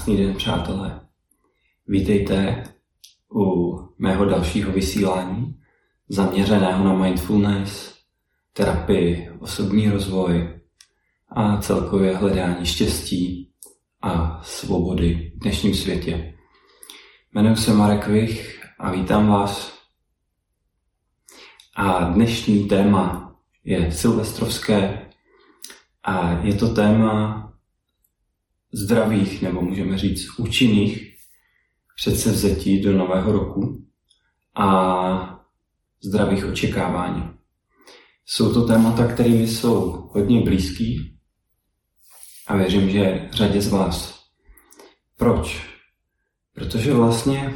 Krásný den, přátelé. Vítejte u mého dalšího vysílání zaměřeného na mindfulness, terapii, osobní rozvoj a celkově hledání štěstí a svobody v dnešním světě. Jmenuji se Marek Vich a vítám vás. A dnešní téma je silvestrovské a je to téma zdravých, nebo můžeme říct účinných předsevzetí do nového roku a zdravých očekávání. Jsou to témata, kterými jsou hodně blízký a věřím, že řadě z vás. Proč? Protože vlastně,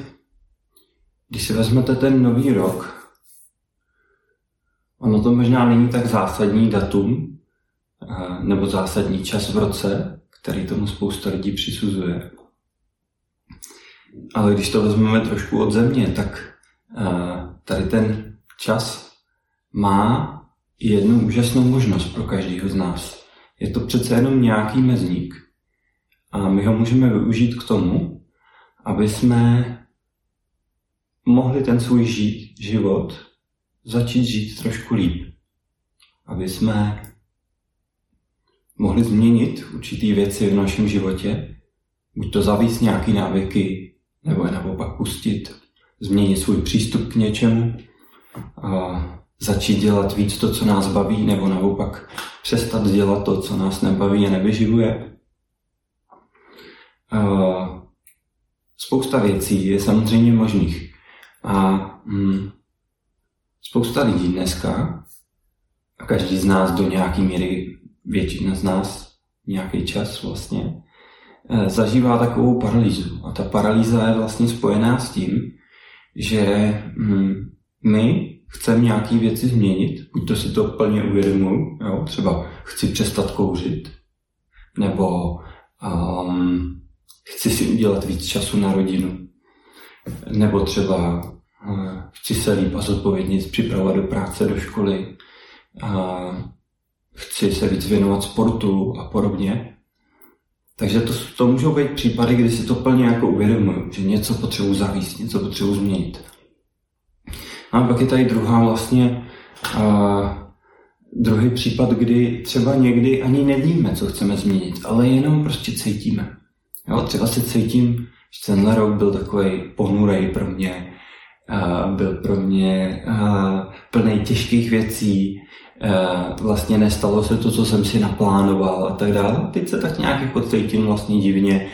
když si vezmete ten nový rok, ono to možná není tak zásadní datum eh, nebo zásadní čas v roce, který tomu spousta lidí přisuzuje. Ale když to vezmeme trošku od země, tak eh, tady ten čas má jednu úžasnou možnost pro každého z nás. Je to přece jenom nějaký mezník a my ho můžeme využít k tomu, aby jsme mohli ten svůj žít, život začít žít trošku líp. Aby jsme mohli změnit určitý věci v našem životě, buď to zavíst nějaký návyky, nebo je naopak pustit, změnit svůj přístup k něčemu, a začít dělat víc to, co nás baví, nebo naopak přestat dělat to, co nás nebaví a nevyživuje. Spousta věcí je samozřejmě možných. A hm, spousta lidí dneska, a každý z nás do nějaké míry většina z nás nějaký čas vlastně, eh, zažívá takovou paralýzu. A ta paralýza je vlastně spojená s tím, že hm, my chceme nějaké věci změnit, buď to si to plně uvědomuji, jo, třeba chci přestat kouřit, nebo um, chci si udělat víc času na rodinu, nebo třeba uh, chci se líp a zodpovědně připravovat do práce, do školy, uh, chci se víc věnovat sportu a podobně. Takže to, to můžou být případy, kdy si to plně jako uvědomuju, že něco potřebuji zavíst, něco potřebuji změnit. A pak je tady druhá vlastně uh, druhý případ, kdy třeba někdy ani nevíme, co chceme změnit, ale jenom prostě cítíme. Jo, třeba se cítím, že tenhle rok byl takový ponurej pro mě, uh, byl pro mě plný těžkých věcí, vlastně nestalo se to, co jsem si naplánoval a tak dále. Teď se tak nějak jako cítím vlastně divně,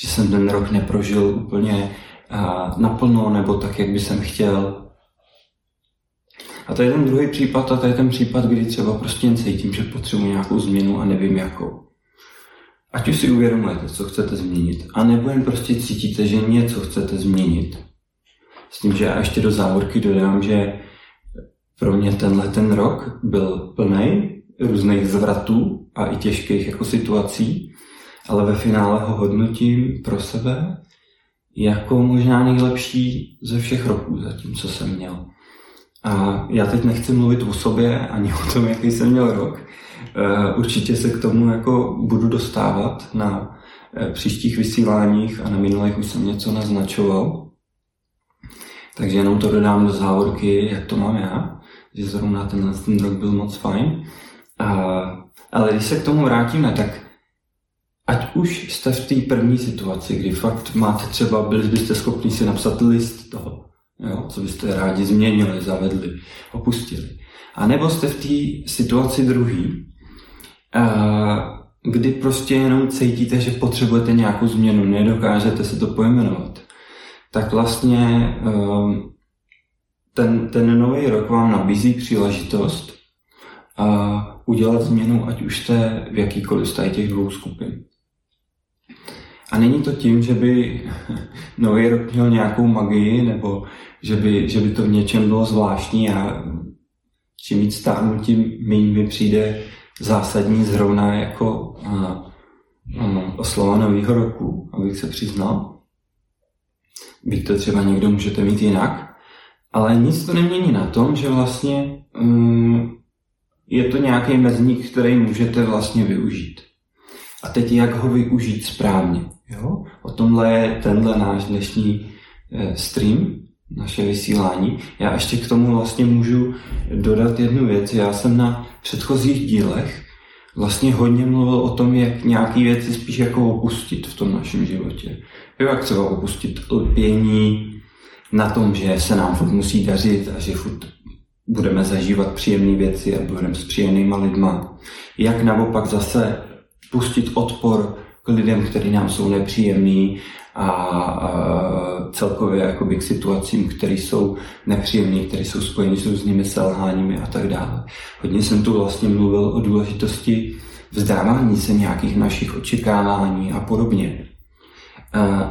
že jsem ten rok neprožil úplně eh, naplno nebo tak, jak by jsem chtěl. A to je ten druhý případ a to je ten případ, kdy třeba prostě jen cítím, že potřebuji nějakou změnu a nevím jakou. Ať už si uvědomujete, co chcete změnit, a nebo jen prostě cítíte, že něco chcete změnit. S tím, že já ještě do závorky dodám, že pro mě tenhle ten rok byl plný různých zvratů a i těžkých jako situací, ale ve finále ho hodnotím pro sebe jako možná nejlepší ze všech roků zatím, co jsem měl. A já teď nechci mluvit o sobě ani o tom, jaký jsem měl rok. Eh, určitě se k tomu jako budu dostávat na eh, příštích vysíláních a na minulých už jsem něco naznačoval. Takže jenom to dodám do závorky, jak to mám já že zrovna tenhle ten rok byl moc fajn. A, ale když se k tomu vrátíme, tak ať už jste v té první situaci, kdy fakt máte třeba, byli byste schopni si napsat list toho, jo, co byste rádi změnili, zavedli, opustili. A nebo jste v té situaci druhý, kdy prostě jenom cítíte, že potřebujete nějakou změnu, nedokážete si to pojmenovat, tak vlastně um, ten, ten nový rok vám nabízí příležitost a udělat změnu, ať už jste v jakýkoliv z těch dvou skupin. A není to tím, že by nový rok měl nějakou magii, nebo že by, že by to v něčem bylo zvláštní a čím víc stárnu, tím méně mi přijde zásadní zrovna jako a, a, oslova nového roku, abych se přiznal. Byť to třeba někdo můžete mít jinak, ale nic to nemění na tom, že vlastně um, je to nějaký mezník, který můžete vlastně využít. A teď jak ho využít správně. Jo? O tomhle je tenhle náš dnešní eh, stream, naše vysílání. Já ještě k tomu vlastně můžu dodat jednu věc. Já jsem na předchozích dílech vlastně hodně mluvil o tom, jak nějaký věci spíš jako opustit v tom našem životě. Jo, jak třeba opustit lpění na tom, že se nám furt musí dařit a že furt budeme zažívat příjemné věci a budeme s příjemnýma lidma. Jak naopak zase pustit odpor k lidem, kteří nám jsou nepříjemní a, a celkově jakoby k situacím, které jsou nepříjemné, které jsou spojeny s různými selháními a tak dále. Hodně jsem tu vlastně mluvil o důležitosti vzdávání se nějakých našich očekávání a podobně.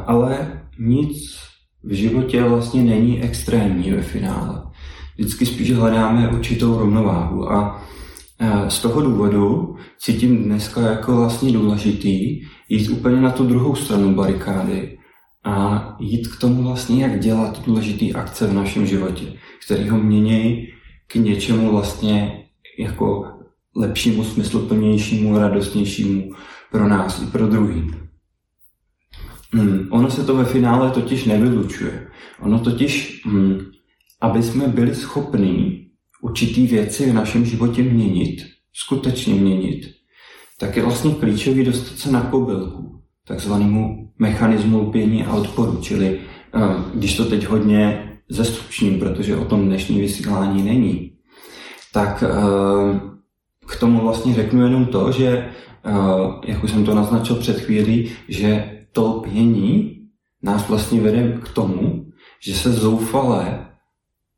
Ale nic v životě vlastně není extrémní ve finále. Vždycky spíš hledáme určitou rovnováhu a z toho důvodu cítím dneska jako vlastně důležitý jít úplně na tu druhou stranu barikády a jít k tomu vlastně, jak dělat důležitý akce v našem životě, který ho mění k něčemu vlastně jako lepšímu, smysluplnějšímu, radostnějšímu pro nás i pro druhý. Hmm, ono se to ve finále totiž nevylučuje. Ono totiž, hmm, aby jsme byli schopní určitý věci v našem životě měnit, skutečně měnit, tak je vlastně klíčový dostat se na kobylku, takzvanému mechanismu lpění a odporu, čili eh, když to teď hodně zestručním, protože o tom dnešní vysílání není, tak eh, k tomu vlastně řeknu jenom to, že, eh, jak už jsem to naznačil před chvílí, že to lpění nás vlastně vede k tomu, že se zoufale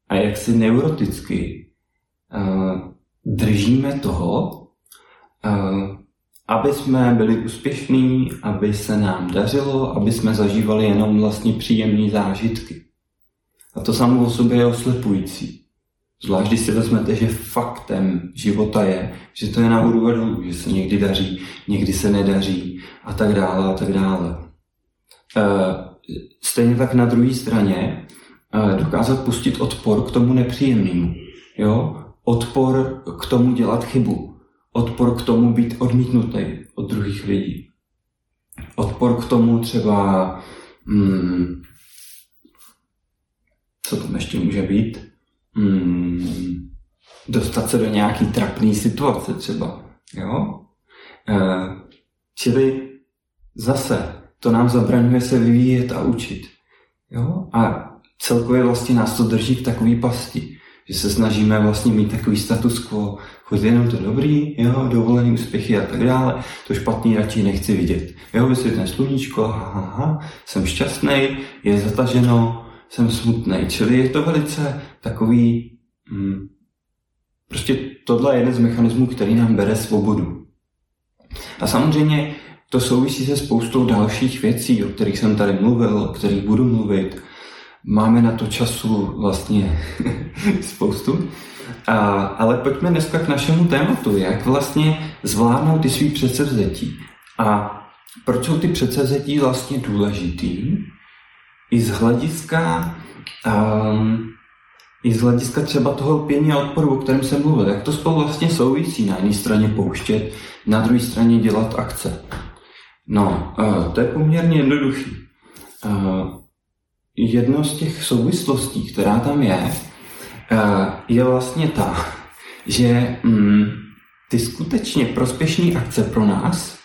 a jaksi neuroticky držíme toho, aby jsme byli úspěšní, aby se nám dařilo, aby jsme zažívali jenom vlastně příjemné zážitky. A to samo o sobě je oslepující. Zvlášť, když si vezmete, že faktem života je, že to je na úroveň, že se někdy daří, někdy se nedaří a tak dále a tak dále. E, stejně tak na druhé straně e, dokázat pustit odpor k tomu nepříjemnému. Jo? Odpor k tomu dělat chybu odpor k tomu být odmítnutý od druhých lidí. Odpor k tomu třeba, hmm, co tam ještě může být, hmm, dostat se do nějaký trapné situace třeba. Jo? E, čili zase to nám zabraňuje se vyvíjet a učit. Jo? A celkově vlastně nás to drží v takové pasti, že se snažíme vlastně mít takový status quo, furt jenom to dobrý, jo, dovolený úspěchy a tak dále, to špatný radši nechci vidět. Jo, vysvětné sluníčko, ha, ha, ha, jsem šťastný, je zataženo, jsem smutný. Čili je to velice takový, hm, prostě tohle je jeden z mechanismů, který nám bere svobodu. A samozřejmě to souvisí se spoustou dalších věcí, o kterých jsem tady mluvil, o kterých budu mluvit. Máme na to času vlastně spoustu. A, ale pojďme dneska k našemu tématu, jak vlastně zvládnout ty svý předsevzetí. A proč jsou ty předsevzetí vlastně důležitý? I z hlediska um, i z hlediska třeba toho lpění a odporu, o kterém jsem mluvil, jak to spolu vlastně souvisí na jedné straně pouštět, na druhé straně dělat akce. No, uh, to je poměrně jednoduchý. Uh, jedno z těch souvislostí, která tam je, Eh, je vlastně ta, že mm, ty skutečně prospěšné akce pro nás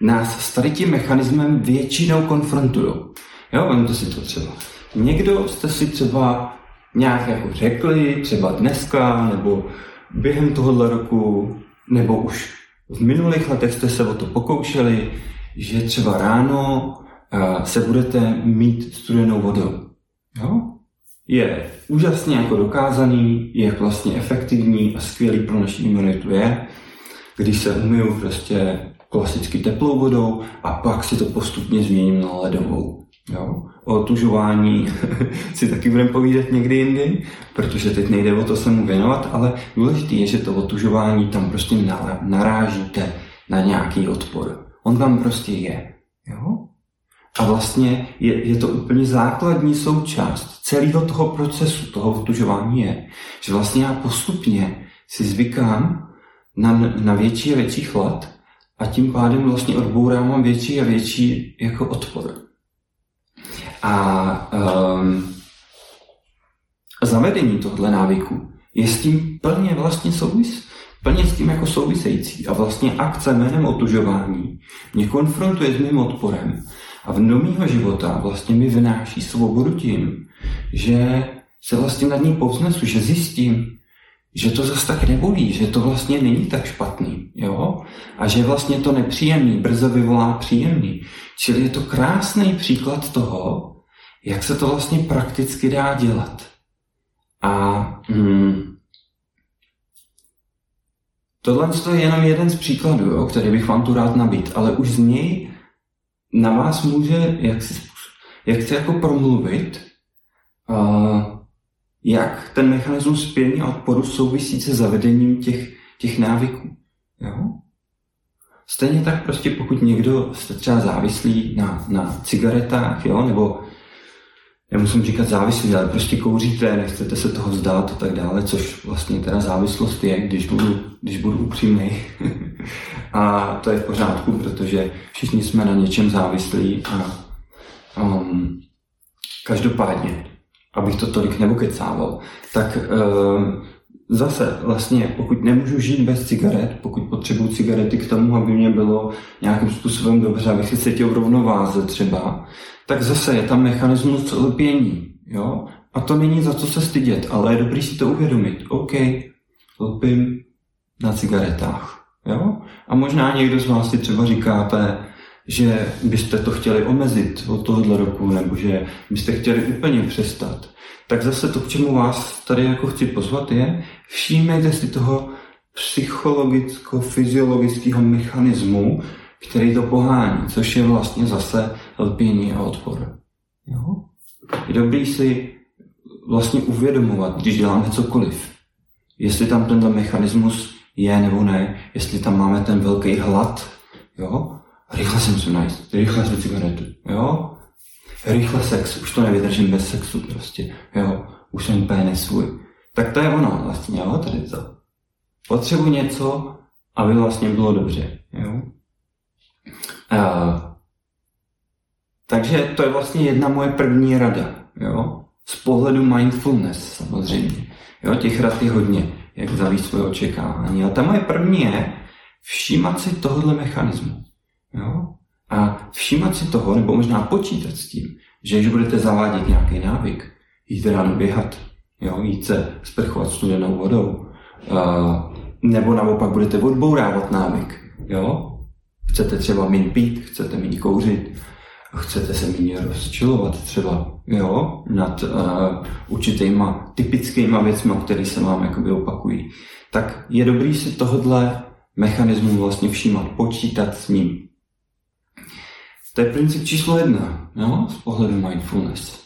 nás s tady tím mechanismem většinou konfrontují. Jo, vemte si to třeba. Někdo jste si třeba nějak jako řekli, třeba dneska, nebo během tohohle roku, nebo už v minulých letech jste se o to pokoušeli, že třeba ráno uh, se budete mít studenou vodou. Jo? je úžasně jako dokázaný, je vlastně efektivní a skvělý pro naši imunitu je, když se umyju prostě klasicky teplou vodou a pak si to postupně změním na ledovou. Jo? O otužování si taky budeme povídat někdy jindy, protože teď nejde o to se mu věnovat, ale důležité je, že to otužování tam prostě narážíte na nějaký odpor. On tam prostě je. Jo? A vlastně je, je to úplně základní součást celého toho procesu, toho otužování je, že vlastně já postupně si zvykám na, na větší a větší chlad a a tím pádem vlastně odbourávám větší a větší jako odpor. A um, zavedení tohle návyku je s tím plně vlastně souvis, plně s tím jako související a vlastně akce jménem otužování mě konfrontuje s mým odporem a v mého života vlastně mi vynáší svobodu tím, že se vlastně nad ní povznesu, že zjistím, že to zase tak nebolí, že to vlastně není tak špatný, jo? A že vlastně to nepříjemný brzo vyvolá příjemný. Čili je to krásný příklad toho, jak se to vlastně prakticky dá dělat. A hmm, tohle je jenom jeden z příkladů, jo, který bych vám tu rád nabít, ale už z něj na vás může, jak si, jak chce jako promluvit, uh, jak ten mechanismus spění a odporu souvisí se zavedením těch, těch návyků. Jo? Stejně tak prostě pokud někdo jste třeba závislý na, na cigaretách, jo, nebo nemusím říkat závislý, ale prostě kouříte, nechcete se toho vzdát a tak dále, což vlastně teda závislost je, když budu, když budu upřímný. a to je v pořádku, protože všichni jsme na něčem závislí a um, každopádně abych to tolik nebukecával, tak uh, zase vlastně, pokud nemůžu žít bez cigaret, pokud potřebuji cigarety k tomu, aby mě bylo nějakým způsobem dobře, abych se cítil v rovnováze třeba, tak zase je tam mechanismus lpění. Jo? A to není za co se stydět, ale je dobrý si to uvědomit. OK, lpím na cigaretách. Jo? A možná někdo z vás si třeba říkáte, že byste to chtěli omezit od tohohle roku, nebo že byste chtěli úplně přestat, tak zase to, k čemu vás tady jako chci pozvat, je všímejte si toho psychologicko-fyziologického mechanismu, který to pohání, což je vlastně zase lpění a odpor. Jo? Je dobrý si vlastně uvědomovat, když děláme cokoliv, jestli tam tenhle mechanismus je nebo ne, jestli tam máme ten velký hlad, jo? Rychle se musím najít, rychle si cigaretu, jo? Rychle sex, už to nevydržím bez sexu prostě, jo? Už jsem úplně nesvůj. Tak to je ono vlastně, jo, tady to. Potřebuji něco, aby vlastně bylo dobře, jo? Uh, takže to je vlastně jedna moje první rada, jo? Z pohledu mindfulness samozřejmě. Jo, těch rad je hodně, jak zavíst svoje očekávání. A ta moje první je všímat si tohohle mechanismu. Jo? A všímat si toho, nebo možná počítat s tím, že když budete zavádět nějaký návyk, jít ráno běhat, jo, jít se sprchovat studenou vodou, uh, nebo naopak budete odbourávat návyk, jo, chcete třeba méně pít, chcete méně kouřit, chcete se méně rozčilovat třeba, jo, nad uh, určitýma typickýma věcmi, které se vám jakoby opakují, tak je dobrý si tohodle mechanismu vlastně všímat, počítat s ním. To je princip číslo jedna, jo, z pohledu mindfulness.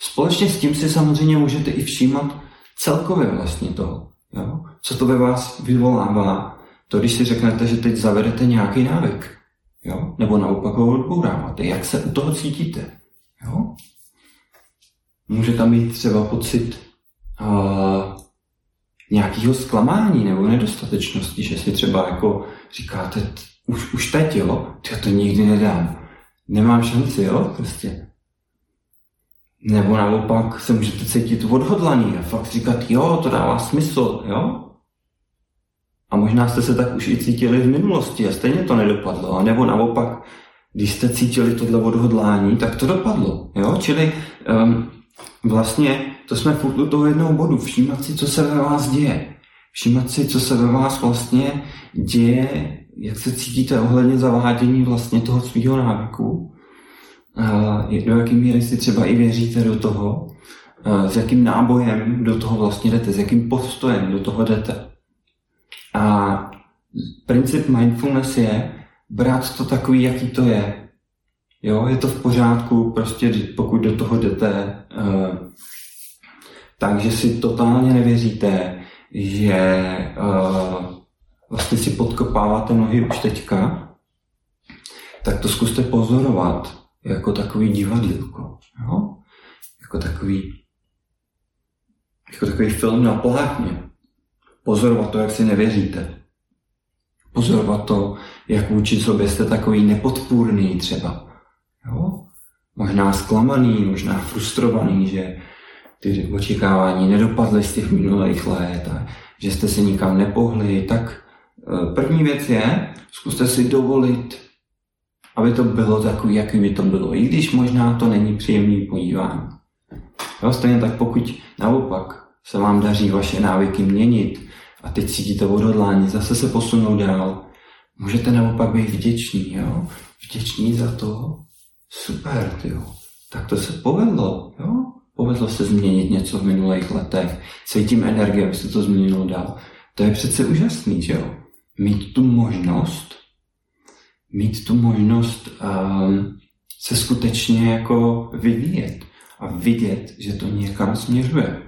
Společně s tím si samozřejmě můžete i všímat celkově vlastně toho, jo, co to ve vás vyvolává. To, když si řeknete, že teď zavedete nějaký návyk, jo, nebo naopak ho odbouráváte, jak se u toho cítíte. Jo? Může tam mít třeba pocit uh, nějakého zklamání nebo nedostatečnosti, že si třeba jako říkáte, už, už teď, jo, já to nikdy nedám nemám šanci, jo, prostě. Nebo naopak se můžete cítit odhodlaný a fakt říkat, jo, to dává smysl, jo. A možná jste se tak už i cítili v minulosti a stejně to nedopadlo. A nebo naopak, když jste cítili tohle odhodlání, tak to dopadlo, jo. Čili um, vlastně to jsme furt u toho jednoho bodu. Všímat si, co se ve vás děje. Všímat si, co se ve vás vlastně děje jak se cítíte ohledně zavádění vlastně toho svého návyku, do jaké míry si třeba i věříte do toho, s jakým nábojem do toho vlastně jdete, s jakým postojem do toho jdete. A princip mindfulness je brát to takový, jaký to je. Jo, je to v pořádku, prostě pokud do toho jdete, takže si totálně nevěříte, že vlastně si podkopáváte nohy už teďka, tak to zkuste pozorovat jako takový divadílko. Jo? Jako takový jako takový film na plátně. Pozorovat to, jak si nevěříte. pozorovat to, jak vůči sobě jste takový nepodpůrný třeba. Jo? Možná zklamaný, možná frustrovaný, že ty očekávání nedopadly z těch minulých let a že jste se nikam nepohli, tak e, první věc je, zkuste si dovolit, aby to bylo takový, jaký by to bylo, i když možná to není příjemný podívání. Jo, stejně tak pokud naopak se vám daří vaše návyky měnit a teď cítíte odhodlání zase se posunout dál, můžete naopak být vděční, jo? Vděční za to, super, jo. Tak to se povedlo, jo? Povedlo se změnit něco v minulých letech, cítím energii, aby se to změnilo dál. To je přece úžasný, že jo? Mít tu možnost, mít tu možnost um, se skutečně jako vyvíjet a vidět, že to někam směřuje.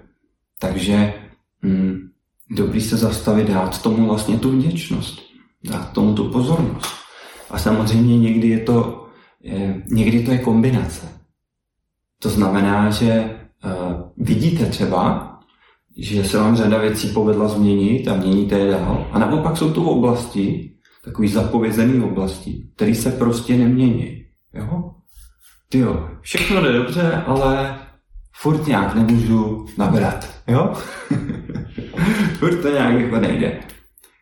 Takže hm, dobrý se zastavit, dát tomu vlastně tu vděčnost, dát tomu tu pozornost. A samozřejmě někdy je to, je, někdy to je kombinace. To znamená, že uh, vidíte třeba, že se vám řada věcí povedla změnit a měníte je dál. A naopak jsou to oblasti, takový zapovězený oblasti, které se prostě nemění. Jo? Tyjo, všechno jde dobře, ale furt nějak nemůžu nabrat, jo? furt to nějak jako nejde.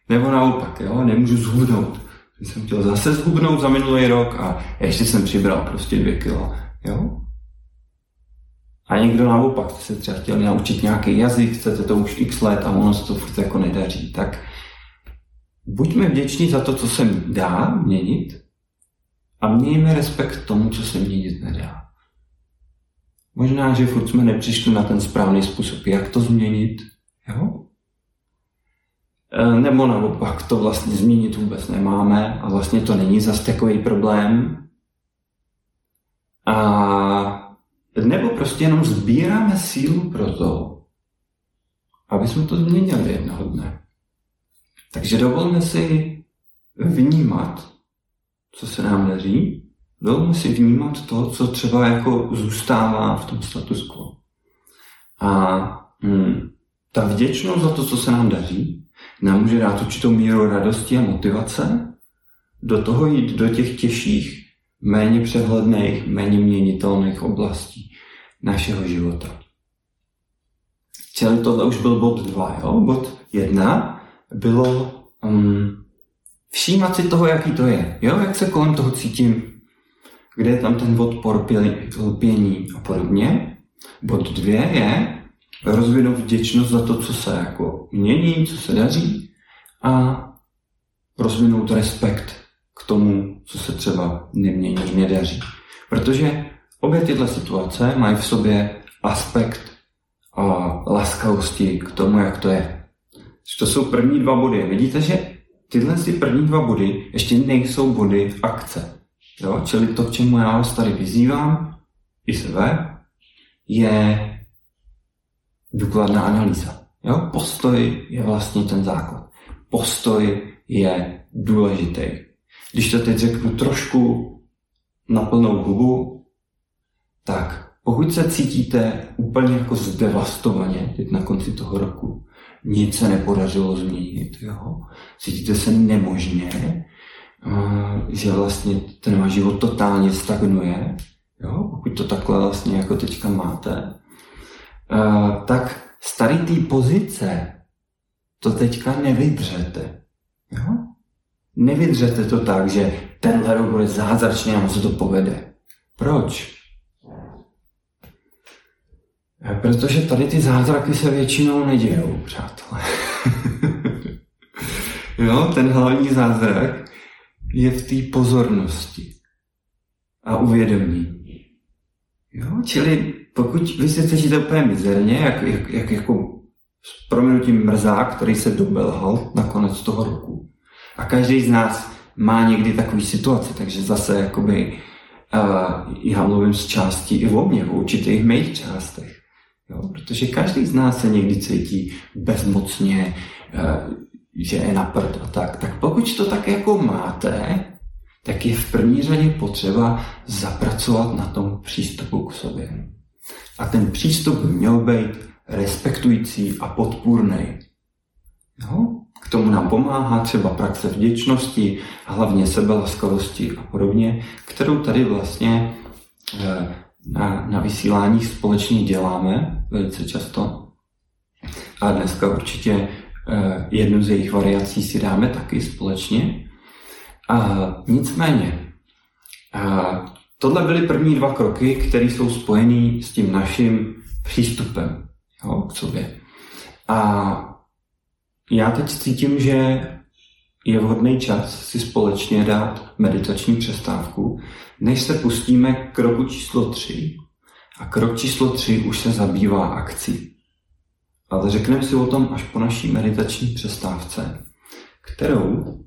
Nebo naopak, jo, nemůžu zhubnout. Jsem chtěl zase zhubnout za minulý rok a ještě jsem přibral prostě dvě kila, jo? A někdo naopak se třeba chtěl naučit nějaký jazyk, chcete to už x let a ono se to furt jako nedaří. Tak buďme vděční za to, co se dá měnit a mějme respekt tomu, co se měnit nedá. Možná, že furt jsme nepřišli na ten správný způsob, jak to změnit, jo? E, nebo naopak to vlastně změnit vůbec nemáme a vlastně to není zas takový problém. A nebo prostě jenom sbíráme sílu pro to, aby jsme to změnili jednoho dne. Takže dovolme si vnímat, co se nám daří, velmi si vnímat to, co třeba jako zůstává v tom status quo. A hm, ta vděčnost za to, co se nám daří, nám může dát určitou míru radosti a motivace do toho jít do těch těžších, méně přehledných, méně měnitelných oblastí našeho života. Čili tohle už byl bod dva. Jo? Bod jedna bylo um, všímat si toho, jaký to je. Jo? Jak se kolem toho cítím, kde je tam ten odpor lpění a podobně. Bod dvě je rozvinout vděčnost za to, co se jako mění, co se daří a rozvinout respekt k tomu, co se třeba nemění, nedaří. Protože obě tyhle situace mají v sobě aspekt a laskavosti k tomu, jak to je. To jsou první dva body. Vidíte, že tyhle si první dva body ještě nejsou body akce. Jo? Čili to, k čemu já vás tady vyzývám, i sebe, je důkladná analýza. Jo? Postoj je vlastně ten základ. Postoj je důležitý. Když to teď řeknu trošku na plnou hubu, tak pokud se cítíte úplně jako zdevastovaně teď na konci toho roku, nic se nepodařilo změnit, jo? cítíte se nemožně, že vlastně ten váš život totálně stagnuje, jo? pokud to takhle vlastně jako teďka máte, tak tady té pozice to teďka nevydřete. Jo? Nevydřete to tak, že tenhle rok bude zázračný a se to povede. Proč? Protože tady ty zázraky se většinou nedějou, přátelé. jo, ten hlavní zázrak je v té pozornosti a uvědomí. Jo? Čili pokud vy se cítíte úplně mizerně, jak, jak, jak jako s proměnutím mrzák, který se dobelhal na konec toho roku. A každý z nás má někdy takový situace, takže zase jakoby uh, já mluvím z části i o mě, v určitých mých částech. Jo? Protože každý z nás se někdy cítí bezmocně, uh, že je na prd a tak. Tak pokud to tak jako máte, tak je v první řadě potřeba zapracovat na tom přístupu k sobě. A ten přístup by měl být respektující a podpůrný. Jo? K tomu nám pomáhá třeba praxe vděčnosti, hlavně sebelaskavosti a podobně, kterou tady vlastně eh, na, na vysílání společně děláme velice často. A dneska určitě jednu z jejich variací si dáme taky společně. A nicméně, a tohle byly první dva kroky, které jsou spojený s tím naším přístupem jo, k sobě. A já teď cítím, že je vhodný čas si společně dát meditační přestávku, než se pustíme k kroku číslo 3. A krok číslo 3 už se zabývá akcí. Ale řekneme si o tom až po naší meditační přestávce, kterou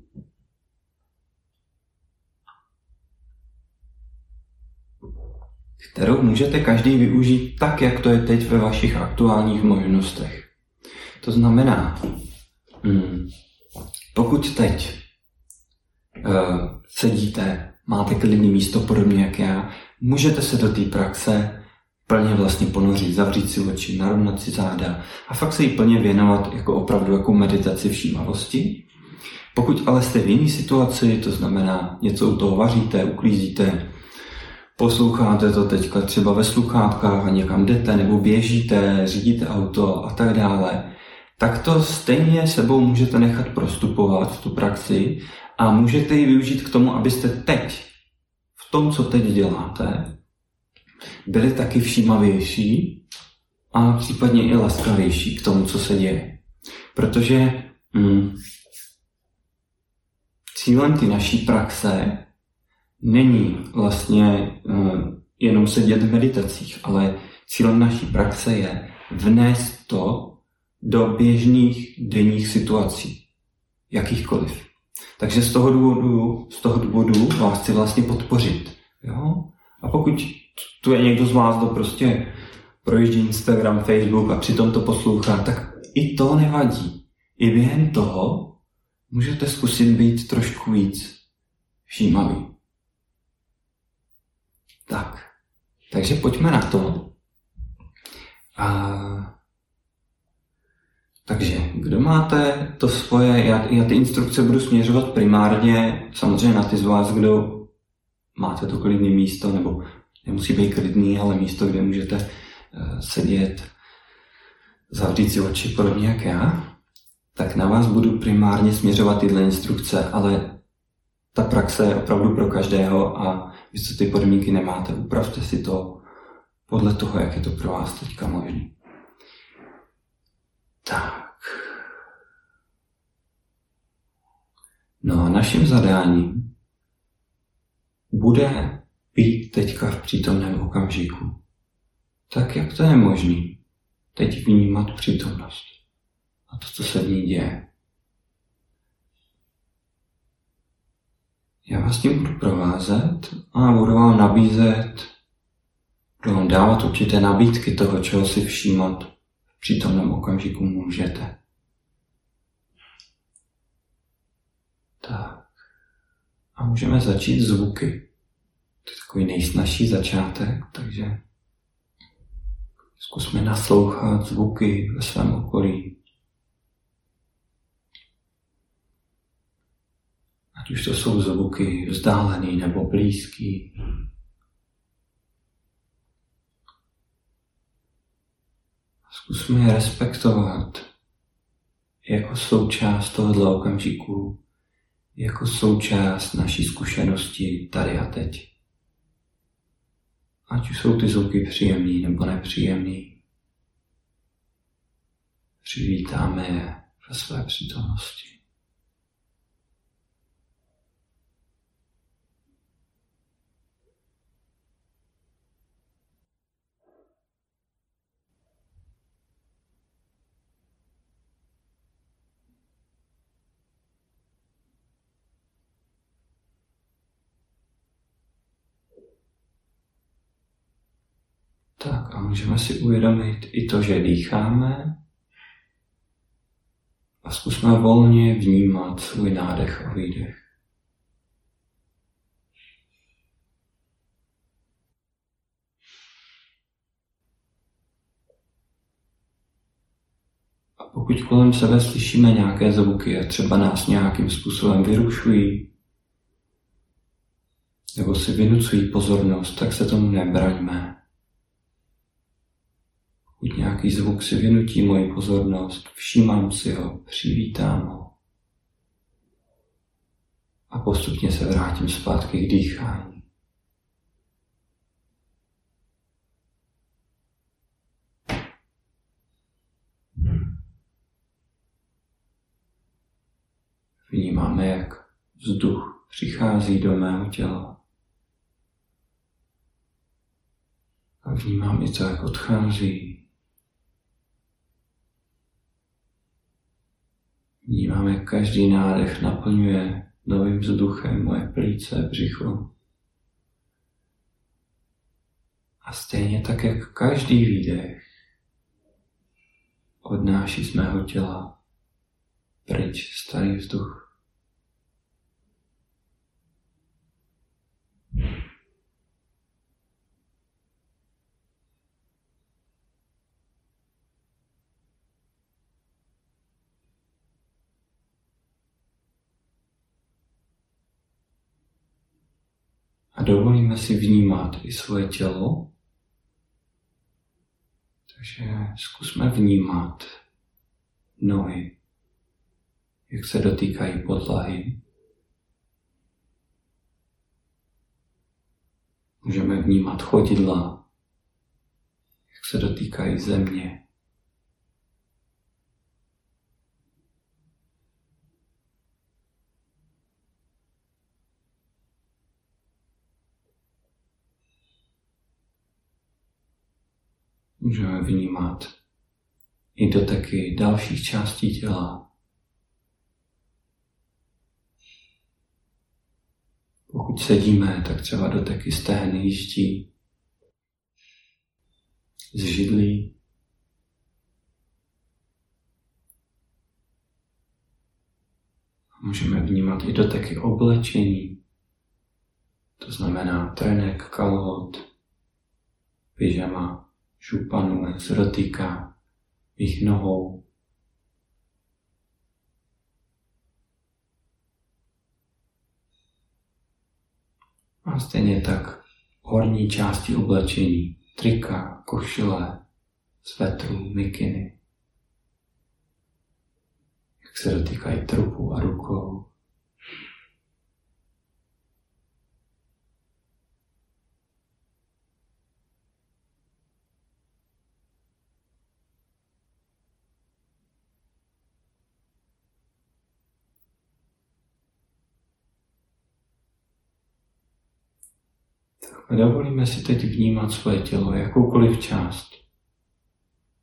kterou můžete každý využít tak, jak to je teď ve vašich aktuálních možnostech. To znamená, hmm, pokud teď uh, sedíte, máte klidný místo podobně jak já, můžete se do té praxe plně vlastně ponořit, zavřít si oči, narovnat si záda a fakt se jí plně věnovat jako opravdu jako meditaci všímavosti. Pokud ale jste v jiné situaci, to znamená něco u toho vaříte, uklízíte, posloucháte to teďka třeba ve sluchátkách a někam jdete nebo běžíte, řídíte auto a tak dále, tak to stejně sebou můžete nechat prostupovat tu praxi a můžete ji využít k tomu, abyste teď, v tom, co teď děláte, byli taky všímavější a případně i laskavější k tomu, co se děje. Protože hmm, cílem ty naší praxe není vlastně uh, jenom sedět v meditacích, ale cílem naší praxe je vnést to do běžných denních situací, jakýchkoliv. Takže z toho důvodu, z toho důvodu vás chci vlastně podpořit. Jo? A pokud tu je někdo z vás, kdo prostě projíždí Instagram, Facebook a přitom to poslouchá, tak i to nevadí. I během toho můžete zkusit být trošku víc všímavý. Tak, takže pojďme na to. A takže, kdo máte to svoje, já, já ty instrukce budu směřovat primárně samozřejmě na ty z vás, kdo máte to klidné místo, nebo nemusí být klidný, ale místo, kde můžete uh, sedět, zavřít si oči, podobně jak já, tak na vás budu primárně směřovat tyhle instrukce, ale ta praxe je opravdu pro každého a vy co ty podmínky nemáte, upravte si to podle toho, jak je to pro vás teďka možné. Tak. No a naším zadáním bude být teďka v přítomném okamžiku. Tak, jak to je možný, teď vnímat přítomnost a to, co se v ní děje. Já vás tím budu provázet a budu vám nabízet, budu vám dávat určité nabídky toho, čeho si všímat přítomném okamžiku můžete. Tak. A můžeme začít zvuky. To je takový nejsnažší začátek, takže zkusme naslouchat zvuky ve svém okolí. Ať už to jsou zvuky vzdálený nebo blízký, Zkusme je respektovat jako součást tohoto okamžiku, jako součást naší zkušenosti tady a teď. Ať už jsou ty zvuky příjemný nebo nepříjemný, přivítáme je ve své přítomnosti. Tak a můžeme si uvědomit i to, že dýcháme a zkusme volně vnímat svůj nádech a výdech. A pokud kolem sebe slyšíme nějaké zvuky a třeba nás nějakým způsobem vyrušují, nebo si vynucují pozornost, tak se tomu nebraňme. Pokud nějaký zvuk si vynutí moji pozornost, všímám si ho, přivítám ho a postupně se vrátím zpátky k dýchání. Vnímáme, jak vzduch přichází do mého těla. A vnímám i to, jak odchází. Vnímám, jak každý nádech naplňuje novým vzduchem moje plíce, břicho. A stejně tak, jak každý výdech odnáší z mého těla pryč starý vzduch. A dovolíme si vnímat i svoje tělo. Takže zkusme vnímat nohy, jak se dotýkají podlahy. Můžeme vnímat chodidla, jak se dotýkají země. Můžeme vnímat i doteky dalších částí těla. Pokud sedíme, tak třeba doteky stehny jíždí z židlí. Můžeme vnímat i doteky oblečení, to znamená trenek, kalhot, pyžama šupanů se dotýká jejich nohou. A stejně tak horní části oblečení, trika, košile, svetru, mikiny. Jak se dotýkají trupu a rukou. A dovolíme si teď vnímat svoje tělo, jakoukoliv část.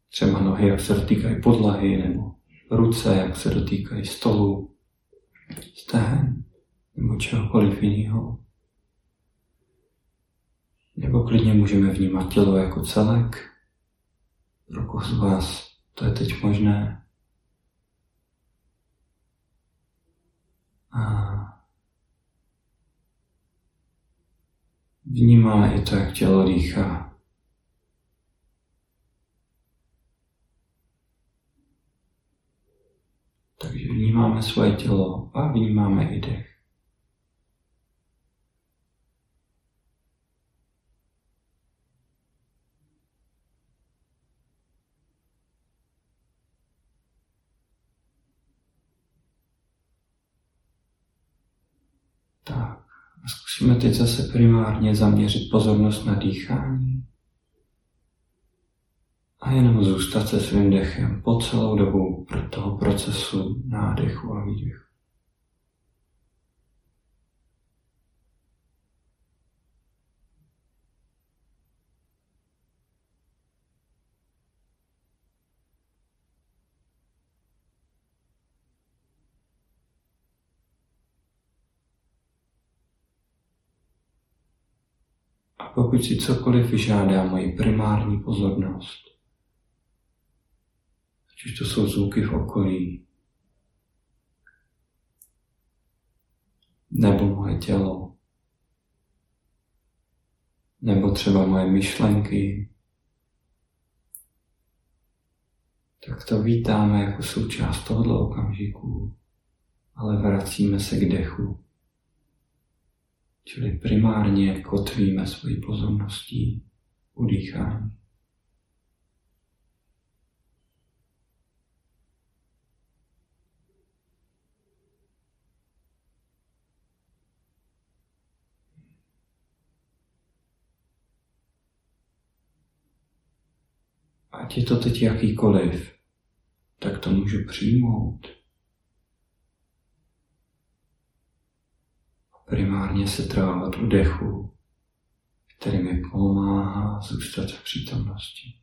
Třeba nohy, jak se dotýkají podlahy, nebo ruce, jak se dotýkají stolu, stehen, nebo čehokoliv jiného. Nebo klidně můžeme vnímat tělo jako celek. Pro z vás to je teď možné. A Vnímáme i to, jak tělo dýchá. Takže vnímáme svoje tělo a vnímáme i dech. Zkusíme teď zase primárně zaměřit pozornost na dýchání a jenom zůstat se svým dechem po celou dobu pro toho procesu nádechu a výdechu. Pokud si cokoliv vyžádá moji primární pozornost, ať už to jsou zvuky v okolí, nebo moje tělo, nebo třeba moje myšlenky, tak to vítáme jako součást tohoto okamžiku, ale vracíme se k dechu. Čili primárně kotvíme svoji pozorností u dýchání. ať je to teď jakýkoliv, tak to můžu přijmout. Primárně se trávat u dechu, který mi pomáhá zůstat v přítomnosti.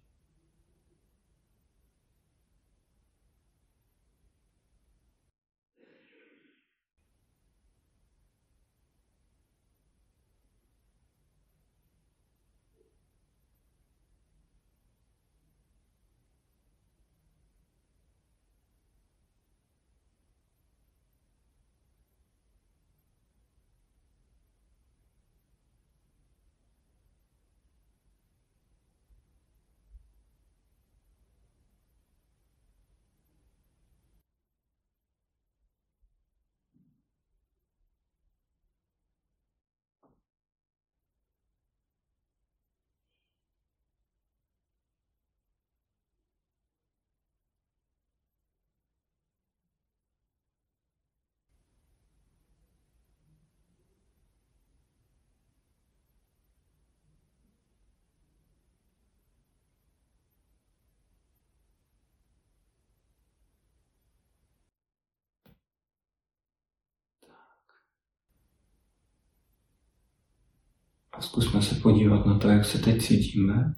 A zkusme se podívat na to, jak se teď cítíme,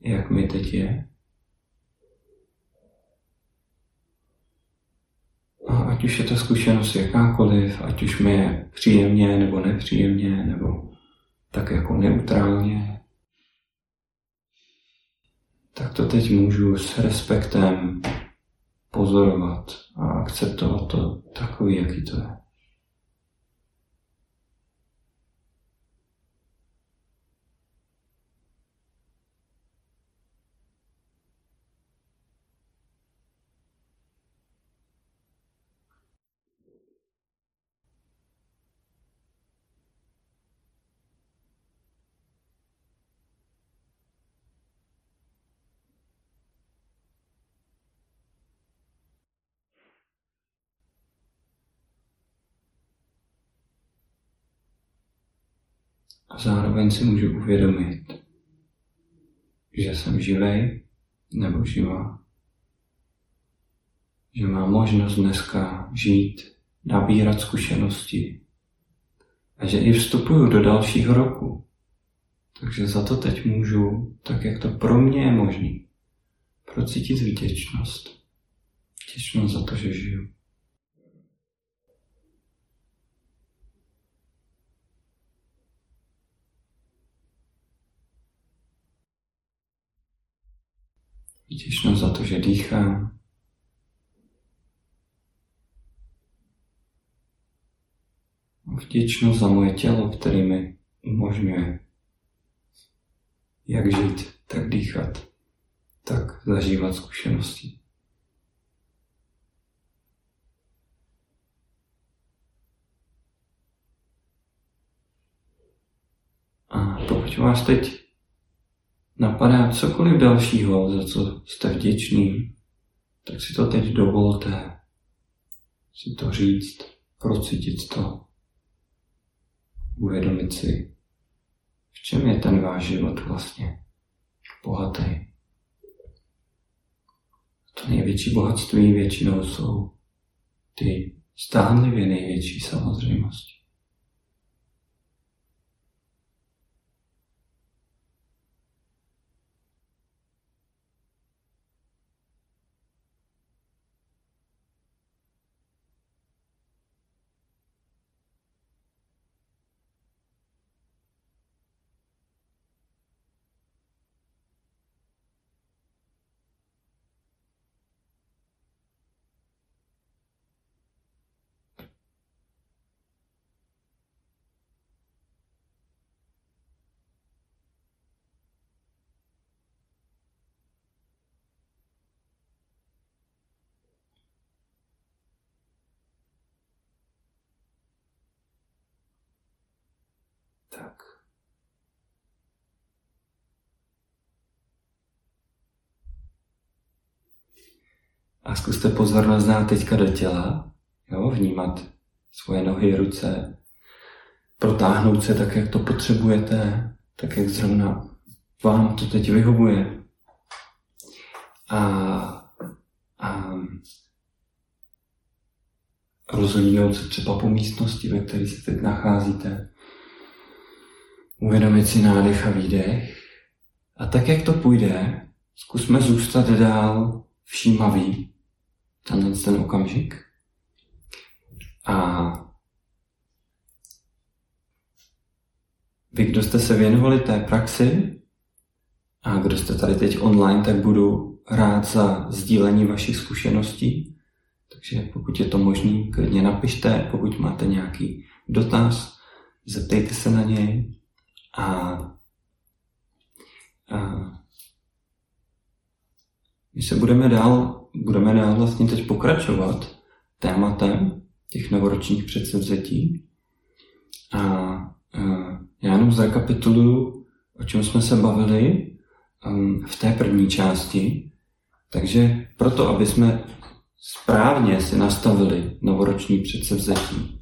jak mi teď je. A ať už je to zkušenost jakákoliv, ať už mi je příjemně nebo nepříjemně, nebo tak jako neutrálně, tak to teď můžu s respektem pozorovat a akceptovat to takový, jaký to je. Zároveň si můžu uvědomit, že jsem živej nebo živá. Že mám možnost dneska žít, nabírat zkušenosti a že i vstupuju do dalšího roku. Takže za to teď můžu, tak jak to pro mě je možný, procítit vděčnost. Vděčnost za to, že žiju. Vděčnost za to, že dýchám. Vděčnost za moje tělo, které mi umožňuje jak žít, tak dýchat, tak zažívat zkušenosti. A pokud vás teď napadá cokoliv dalšího, za co jste vděčný, tak si to teď dovolte si to říct, procítit to, uvědomit si, v čem je ten váš život vlastně bohatý. To největší bohatství většinou jsou ty stánlivě největší samozřejmosti. Tak. A zkuste pozornost dát teďka do těla, jo? vnímat svoje nohy, ruce, protáhnout se tak, jak to potřebujete, tak, jak zrovna vám to teď vyhovuje. A, a rozhodnout se třeba po místnosti, ve které se teď nacházíte, Uvědomit si nádech a výdech. A tak, jak to půjde, zkusme zůstat dál všímavý tenhle ten okamžik. A vy, kdo jste se věnovali té praxi a kdo jste tady teď online, tak budu rád za sdílení vašich zkušeností. Takže pokud je to možné, klidně napište, pokud máte nějaký dotaz, zeptejte se na něj. A, a my se budeme dál, budeme dál vlastně teď pokračovat tématem těch novoročních předsevzetí. A, a já jenom zrekapituluju, o čem jsme se bavili um, v té první části. Takže proto, aby jsme správně si nastavili novoroční předsevzetí,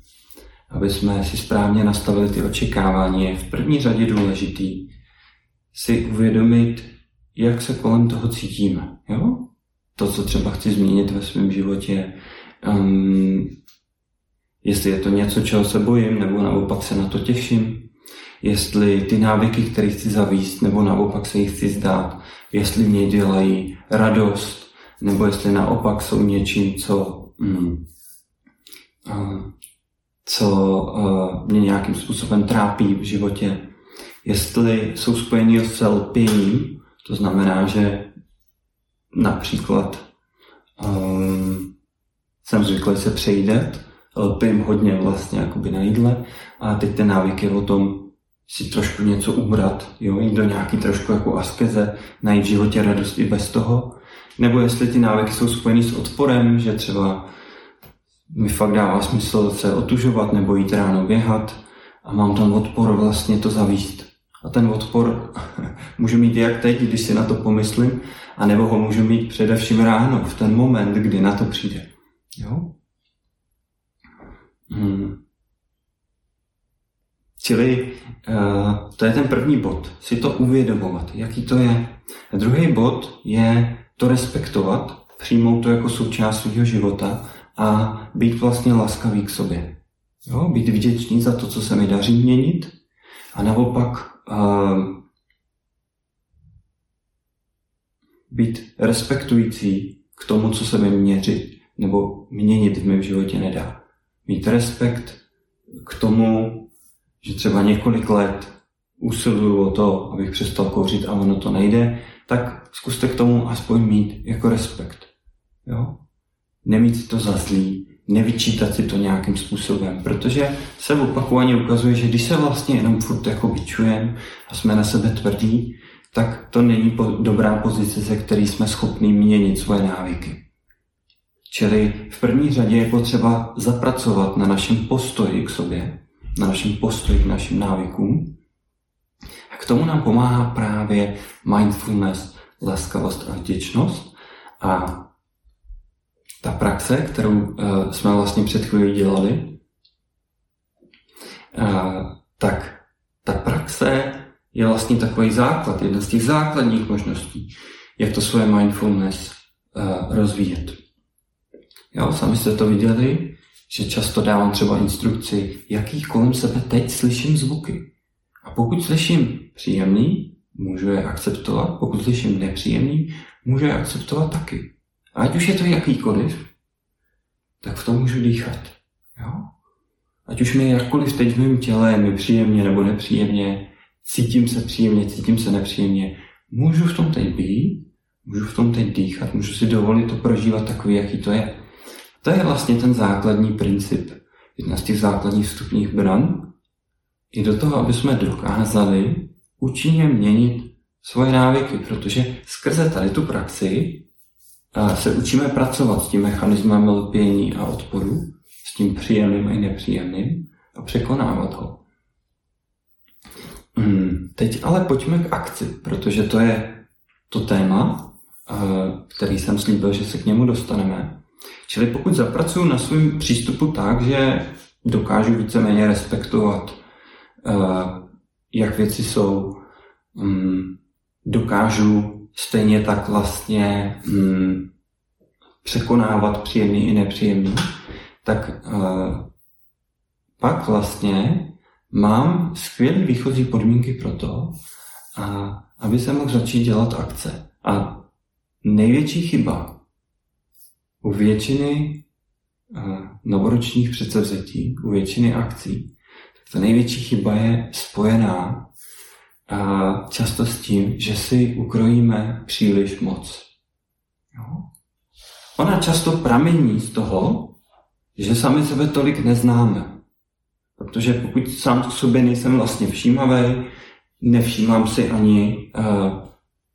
aby jsme si správně nastavili ty očekávání, je v první řadě důležitý si uvědomit, jak se kolem toho cítíme. Jo? To, co třeba chci změnit ve svém životě, um, jestli je to něco, čeho se bojím, nebo naopak se na to těším, jestli ty návyky, které chci zavíst, nebo naopak se jich chci zdát, jestli mě dělají radost, nebo jestli naopak jsou něčím, co, mm, co uh, mě nějakým způsobem trápí v životě, jestli jsou spojení s lpěním, to znamená, že například um, jsem zvyklý se přejídat, lpím hodně vlastně jakoby na jídle a teď ten návyk je o tom si trošku něco ubrat, jo, jít do nějaký trošku jako askeze, najít v životě radost i bez toho, nebo jestli ty návyky jsou spojený s odporem, že třeba mi fakt dává smysl se otužovat nebo jít ráno běhat a mám tam odpor vlastně to zavíst. A ten odpor můžu mít jak teď, když si na to pomyslím, a nebo ho můžu mít především ráno, v ten moment, kdy na to přijde. Jo? Hmm. Čili uh, to je ten první bod, si to uvědomovat, jaký to je. A druhý bod je to respektovat, přijmout to jako součást svého života a být vlastně laskavý k sobě. Jo? Být vděčný za to, co se mi daří měnit a naopak uh, být respektující k tomu, co se mi měřit nebo měnit v mém životě nedá. Mít respekt k tomu, že třeba několik let usiluju o to, abych přestal kouřit a ono to nejde, tak zkuste k tomu aspoň mít jako respekt. Jo? Nemít to za zlý, nevyčítat si to nějakým způsobem, protože se opakovaně ukazuje, že když se vlastně jenom furt jako vyčujeme a jsme na sebe tvrdí, tak to není po, dobrá pozice, ze který jsme schopni měnit svoje návyky. Čili v první řadě je potřeba zapracovat na našem postoji k sobě, na našem postoji k našim návykům. A k tomu nám pomáhá právě mindfulness, laskavost a vděčnost. A ta praxe, kterou uh, jsme vlastně před chvílí dělali, uh, tak ta praxe je vlastně takový základ, jedna z těch základních možností, jak to svoje mindfulness uh, rozvíjet. Jo, sami jste to viděli, že často dávám třeba instrukci, jaký kolem sebe teď slyším zvuky. A pokud slyším příjemný, můžu je akceptovat, pokud slyším nepříjemný, můžu je akceptovat taky. A ať už je to jakýkoliv, tak v tom můžu dýchat. Jo? Ať už mi jakkoliv teď v mém těle je mi příjemně nebo nepříjemně, cítím se příjemně, cítím se nepříjemně, můžu v tom teď být, můžu v tom teď dýchat, můžu si dovolit to prožívat takový, jaký to je. To je vlastně ten základní princip, jedna z těch základních vstupních bran, i do toho, aby jsme dokázali účinně měnit svoje návyky, protože skrze tady tu praxi se učíme pracovat s tím mechanismem lpění a odporu, s tím příjemným i nepříjemným a překonávat ho. Hmm, teď ale pojďme k akci, protože to je to téma který jsem slíbil, že se k němu dostaneme. Čili pokud zapracuju na svém přístupu tak, že dokážu víceméně respektovat, jak věci jsou, mm, dokážu stejně tak vlastně mm, překonávat příjemný i nepříjemný, tak pak vlastně mám skvělé výchozí podmínky pro to, a aby se mohl začít dělat akce. A největší chyba u většiny novoročních předsevzetí, u většiny akcí, ta největší chyba je spojená často s tím, že si ukrojíme příliš moc. Jo? Ona často pramení z toho, že sami sebe tolik neznáme. Protože pokud sám k sobě nejsem vlastně všímavý, nevšímám si ani uh,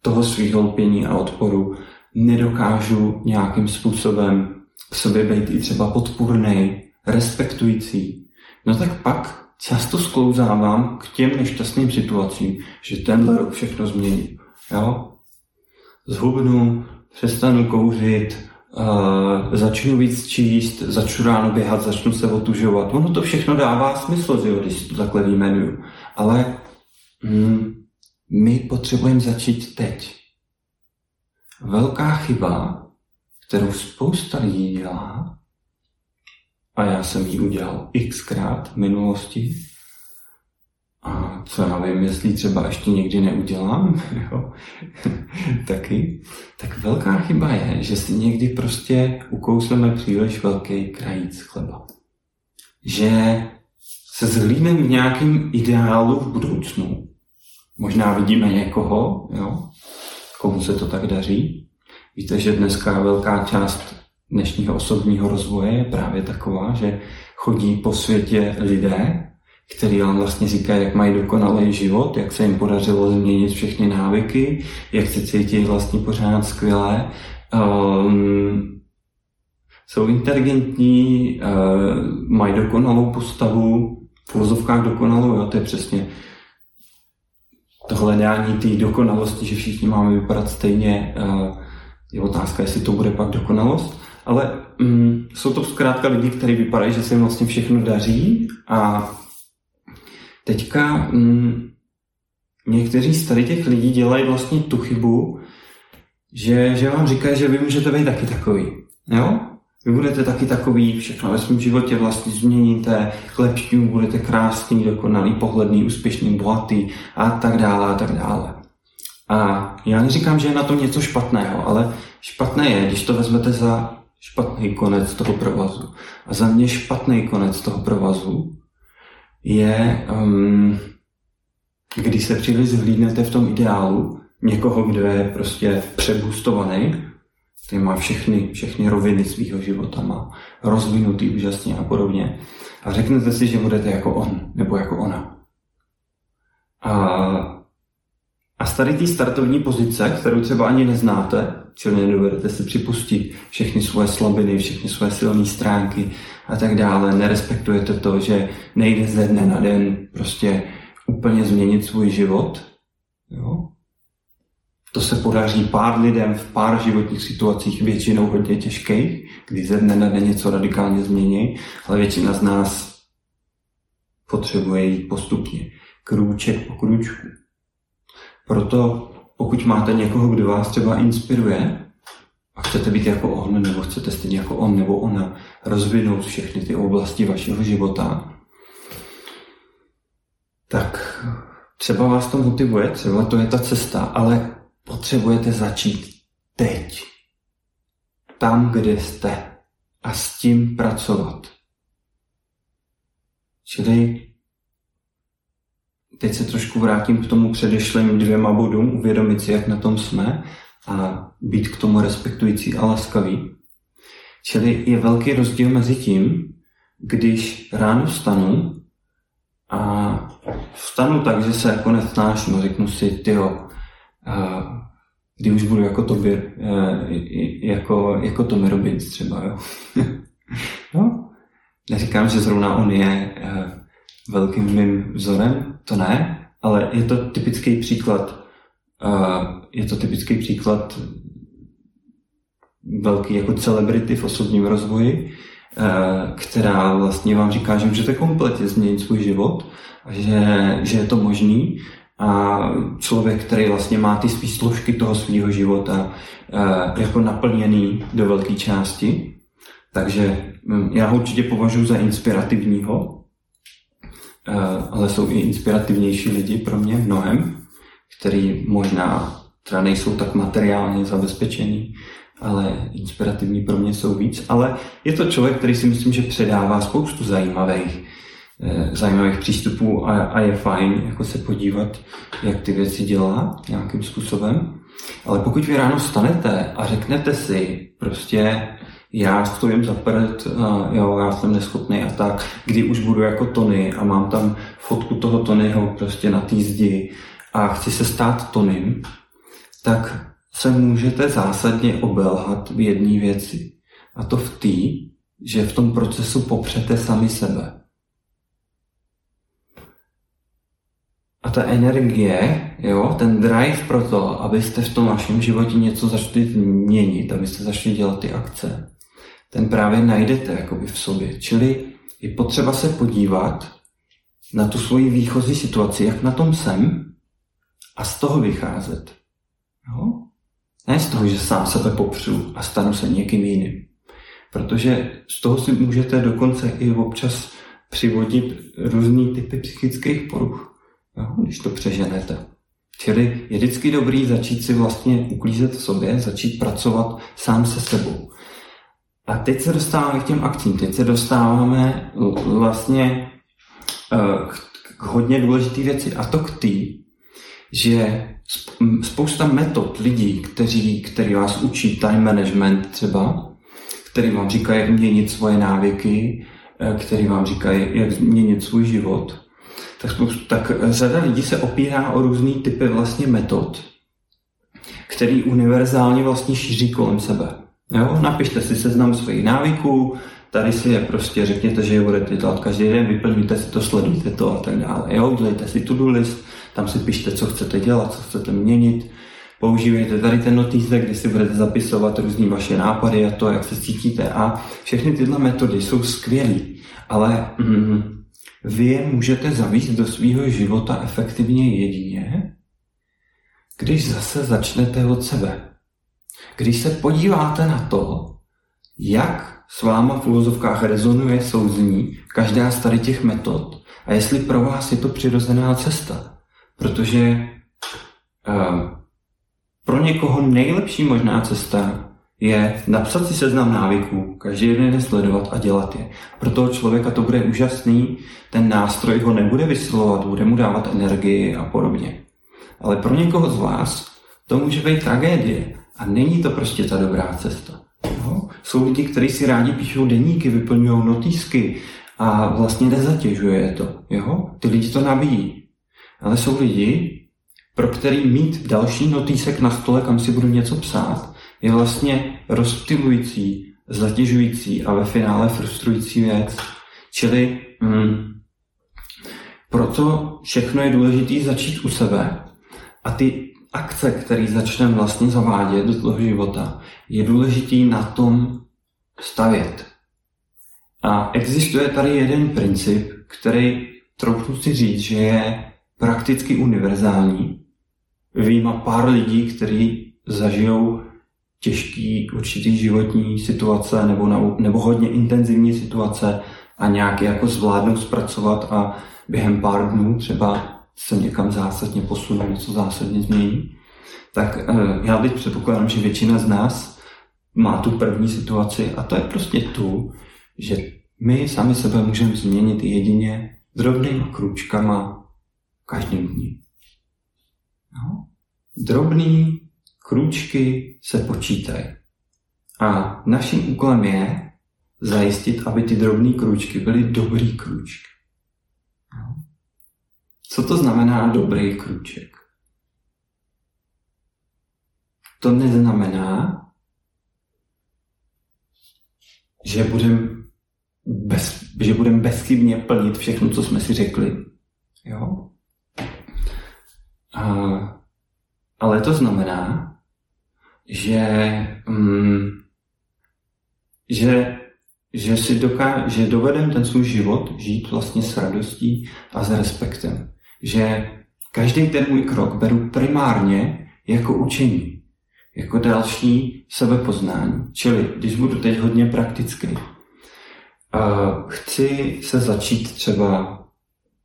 toho svého lpění a odporu, nedokážu nějakým způsobem k sobě být i třeba podpůrný, respektující, no tak pak často sklouzávám k těm nešťastným situacím, že tenhle rok všechno změní. Jo? Zhubnu, přestanu kouřit, uh, začnu víc číst, začnu ráno běhat, začnu se otužovat. Ono to všechno dává smysl, že, když to takhle vyjmenuju. Ale mm, my potřebujeme začít teď. Velká chyba, kterou spousta lidí dělá, a já jsem ji udělal xkrát v minulosti, a co já vím, jestli třeba ještě někdy neudělám, jo, taky, tak velká chyba je, že si někdy prostě ukousleme příliš velký krajíc chleba. Že se zhlídneme v nějakým ideálu v budoucnu. Možná vidíme někoho, jo, komu se to tak daří. Víte, že dneska velká část dnešního osobního rozvoje je právě taková, že chodí po světě lidé, který vám vlastně říká, jak mají dokonalý život, jak se jim podařilo změnit všechny návyky, jak se cítí vlastně pořád skvěle. Um, jsou inteligentní, uh, mají dokonalou postavu, v vozovkách dokonalou, jo, to je přesně to hledání té dokonalosti, že všichni máme vypadat stejně. Uh, je otázka, jestli to bude pak dokonalost. Ale um, jsou to zkrátka lidi, kteří vypadají, že se jim vlastně všechno daří a Teďka mm, někteří z tady těch lidí dělají vlastně tu chybu, že, že vám říkají, že vy můžete být taky takový. Jo? Vy budete taky takový, všechno ve svém životě vlastně změníte k lepšímu, budete krásný, dokonalý, pohledný, úspěšný, bohatý a tak dále a tak dále. A já neříkám, že je na tom něco špatného, ale špatné je, když to vezmete za špatný konec toho provazu. A za mě špatný konec toho provazu je, um, když se příliš zhlídnete v tom ideálu někoho, kdo je prostě přebustovaný, který má všechny, všechny roviny svého života, má rozvinutý úžasně a podobně. A řeknete si, že budete jako on nebo jako ona. A, a z tady té startovní pozice, kterou třeba ani neznáte, čili nedovedete si připustit všechny svoje slabiny, všechny svoje silné stránky a tak dále. Nerespektujete to, že nejde ze dne na den prostě úplně změnit svůj život. Jo? To se podaří pár lidem v pár životních situacích, většinou hodně těžkých, kdy ze dne na den něco radikálně změní, ale většina z nás potřebuje jít postupně, krůček po krůčku. Proto pokud máte někoho, kdo vás třeba inspiruje a chcete být jako on, nebo chcete stejně jako on nebo ona rozvinout všechny ty oblasti vašeho života, tak třeba vás to motivuje, třeba to je ta cesta, ale potřebujete začít teď. Tam, kde jste. A s tím pracovat. Čili teď se trošku vrátím k tomu předešlým dvěma bodům, uvědomit si, jak na tom jsme a být k tomu respektující a laskavý. Čili je velký rozdíl mezi tím, když ráno vstanu a vstanu tak, že se jako nesnáším řeknu si, tyjo, kdy už budu jako tobě, jako, jako Tommy Robbins třeba, jo. no, neříkám, že zrovna on je velkým mým vzorem, to ne, ale je to typický příklad, je to typický příklad velký jako celebrity v osobním rozvoji, která vlastně vám říká, že můžete kompletně změnit svůj život že, že je to možný a člověk, který vlastně má ty svý složky toho svého života jako naplněný do velké části. Takže hm, já ho určitě považuji za inspirativního, ale jsou i inspirativnější lidi pro mě mnohem, který možná třeba nejsou tak materiálně zabezpečení, ale inspirativní pro mě jsou víc. Ale je to člověk, který si myslím, že předává spoustu zajímavých, eh, zajímavých přístupů a, a je fajn jako se podívat, jak ty věci dělá nějakým způsobem. Ale pokud vy ráno stanete a řeknete si prostě já stojím za prd, jo, já jsem neschopný a tak, kdy už budu jako Tony a mám tam fotku toho Tonyho prostě na té zdi a chci se stát Tonym, tak se můžete zásadně obelhat v jedné věci. A to v té, že v tom procesu popřete sami sebe. A ta energie, jo, ten drive pro to, abyste v tom vašem životě něco začali měnit, abyste začali dělat ty akce, ten právě najdete jakoby v sobě. Čili je potřeba se podívat na tu svoji výchozí situaci, jak na tom jsem, a z toho vycházet. Jo? Ne z toho, že sám sebe popřu a stanu se někým jiným. Protože z toho si můžete dokonce i občas přivodit různý typy psychických poruch, jo, když to přeženete. Čili je vždycky dobrý začít si vlastně uklízet v sobě, začít pracovat sám se sebou. A teď se dostáváme k těm akcím, teď se dostáváme vlastně uh, k hodně důležité věci. A to k tý, že spousta metod lidí, kteří, který vás učí time management třeba, který vám říkají, jak měnit svoje návyky, eh, který vám říkají, jak změnit svůj život, tak, spoustu, tak řada lidí se opírá o různý typy vlastně metod, který univerzálně vlastně šíří kolem sebe. Jo? Napište si seznam svých návyků, tady si je prostě řekněte, že je budete dělat každý den, vyplňujte si to, sledujte to a tak dále. Jo? Udělejte si to-do list, tam si pište, co chcete dělat, co chcete měnit. Používejte tady ten notýzek, kde si budete zapisovat různé vaše nápady a to, jak se cítíte. A všechny tyhle metody jsou skvělé, ale mm, vy je můžete zavíst do svého života efektivně jedině, když zase začnete od sebe. Když se podíváte na to, jak s váma v úvozovkách rezonuje, souzní každá z tady těch metod a jestli pro vás je to přirozená cesta. Protože uh, pro někoho nejlepší možná cesta je napsat si seznam návyků, každý den je sledovat a dělat je. Pro toho člověka to bude úžasný, ten nástroj ho nebude vysilovat, bude mu dávat energii a podobně. Ale pro někoho z vás to může být tragédie a není to prostě ta dobrá cesta. Jo? Jsou lidi, kteří si rádi píšou deníky, vyplňují notýsky a vlastně nezatěžuje to. Jo? Ty lidi to nabíjí ale jsou lidi, pro který mít další notýsek na stole, kam si budu něco psát, je vlastně rozptilující, zatěžující a ve finále frustrující věc. Čili mm, proto všechno je důležité začít u sebe a ty akce, které začneme vlastně zavádět do toho života, je důležitý na tom stavět. A existuje tady jeden princip, který trochu si říct, že je prakticky univerzální. Výjima pár lidí, kteří zažijou těžký určitý životní situace nebo, na, nebo hodně intenzivní situace a nějak jako zvládnou zpracovat a během pár dnů třeba se někam zásadně posunou, něco zásadně změní. Tak eh, já teď předpokládám, že většina z nás má tu první situaci a to je prostě tu, že my sami sebe můžeme změnit jedině drobnými kručkama každém dní. No. Drobný krůčky se počítají. A naším úkolem je zajistit, aby ty drobné krůčky byly dobrý krůčky. Co to znamená dobrý krůček? To neznamená, že budeme bez, že budem bezchybně plnit všechno, co jsme si řekli. Jo? A, ale to znamená, že mm, že, že si doká, že dovedem ten svůj život žít vlastně s radostí a s respektem. Že každý ten můj krok beru primárně jako učení, jako další sebepoznání. Čili, když budu teď hodně praktický, chci se začít třeba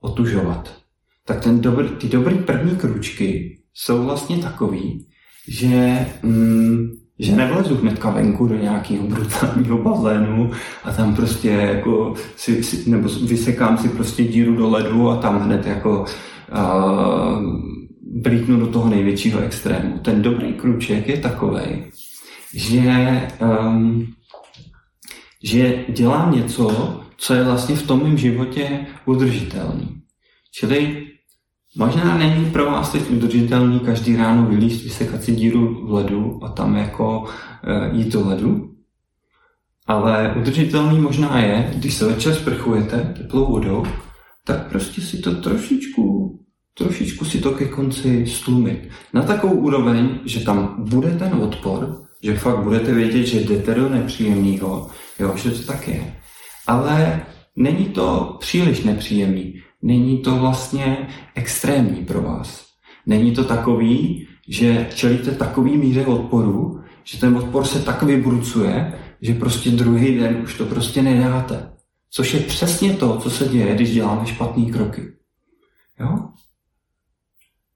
otužovat, tak ten dobrý, ty dobrý první kručky jsou vlastně takový, že, mm, že nevlezu hnedka venku do nějakého brutálního bazénu a tam prostě jako si, si, nebo vysekám si prostě díru do ledu a tam hned jako uh, blítnu do toho největšího extrému. Ten dobrý kruček je takový, že, um, že dělám něco, co je vlastně v tom mém životě udržitelný. Čili možná není pro vás teď udržitelný každý ráno vylíst, vysekat si díru v ledu a tam jako e, jít do ledu, ale udržitelný možná je, když se večer sprchujete teplou vodou, tak prostě si to trošičku, trošičku si to ke konci stlumit. Na takovou úroveň, že tam bude ten odpor, že fakt budete vědět, že jdete do nepříjemného, jo, že to tak je. Ale není to příliš nepříjemný. Není to vlastně extrémní pro vás. Není to takový, že čelíte takový míře odporu, že ten odpor se tak vybrucuje, že prostě druhý den už to prostě nedáte. Což je přesně to, co se děje, když děláme špatné kroky. Jo?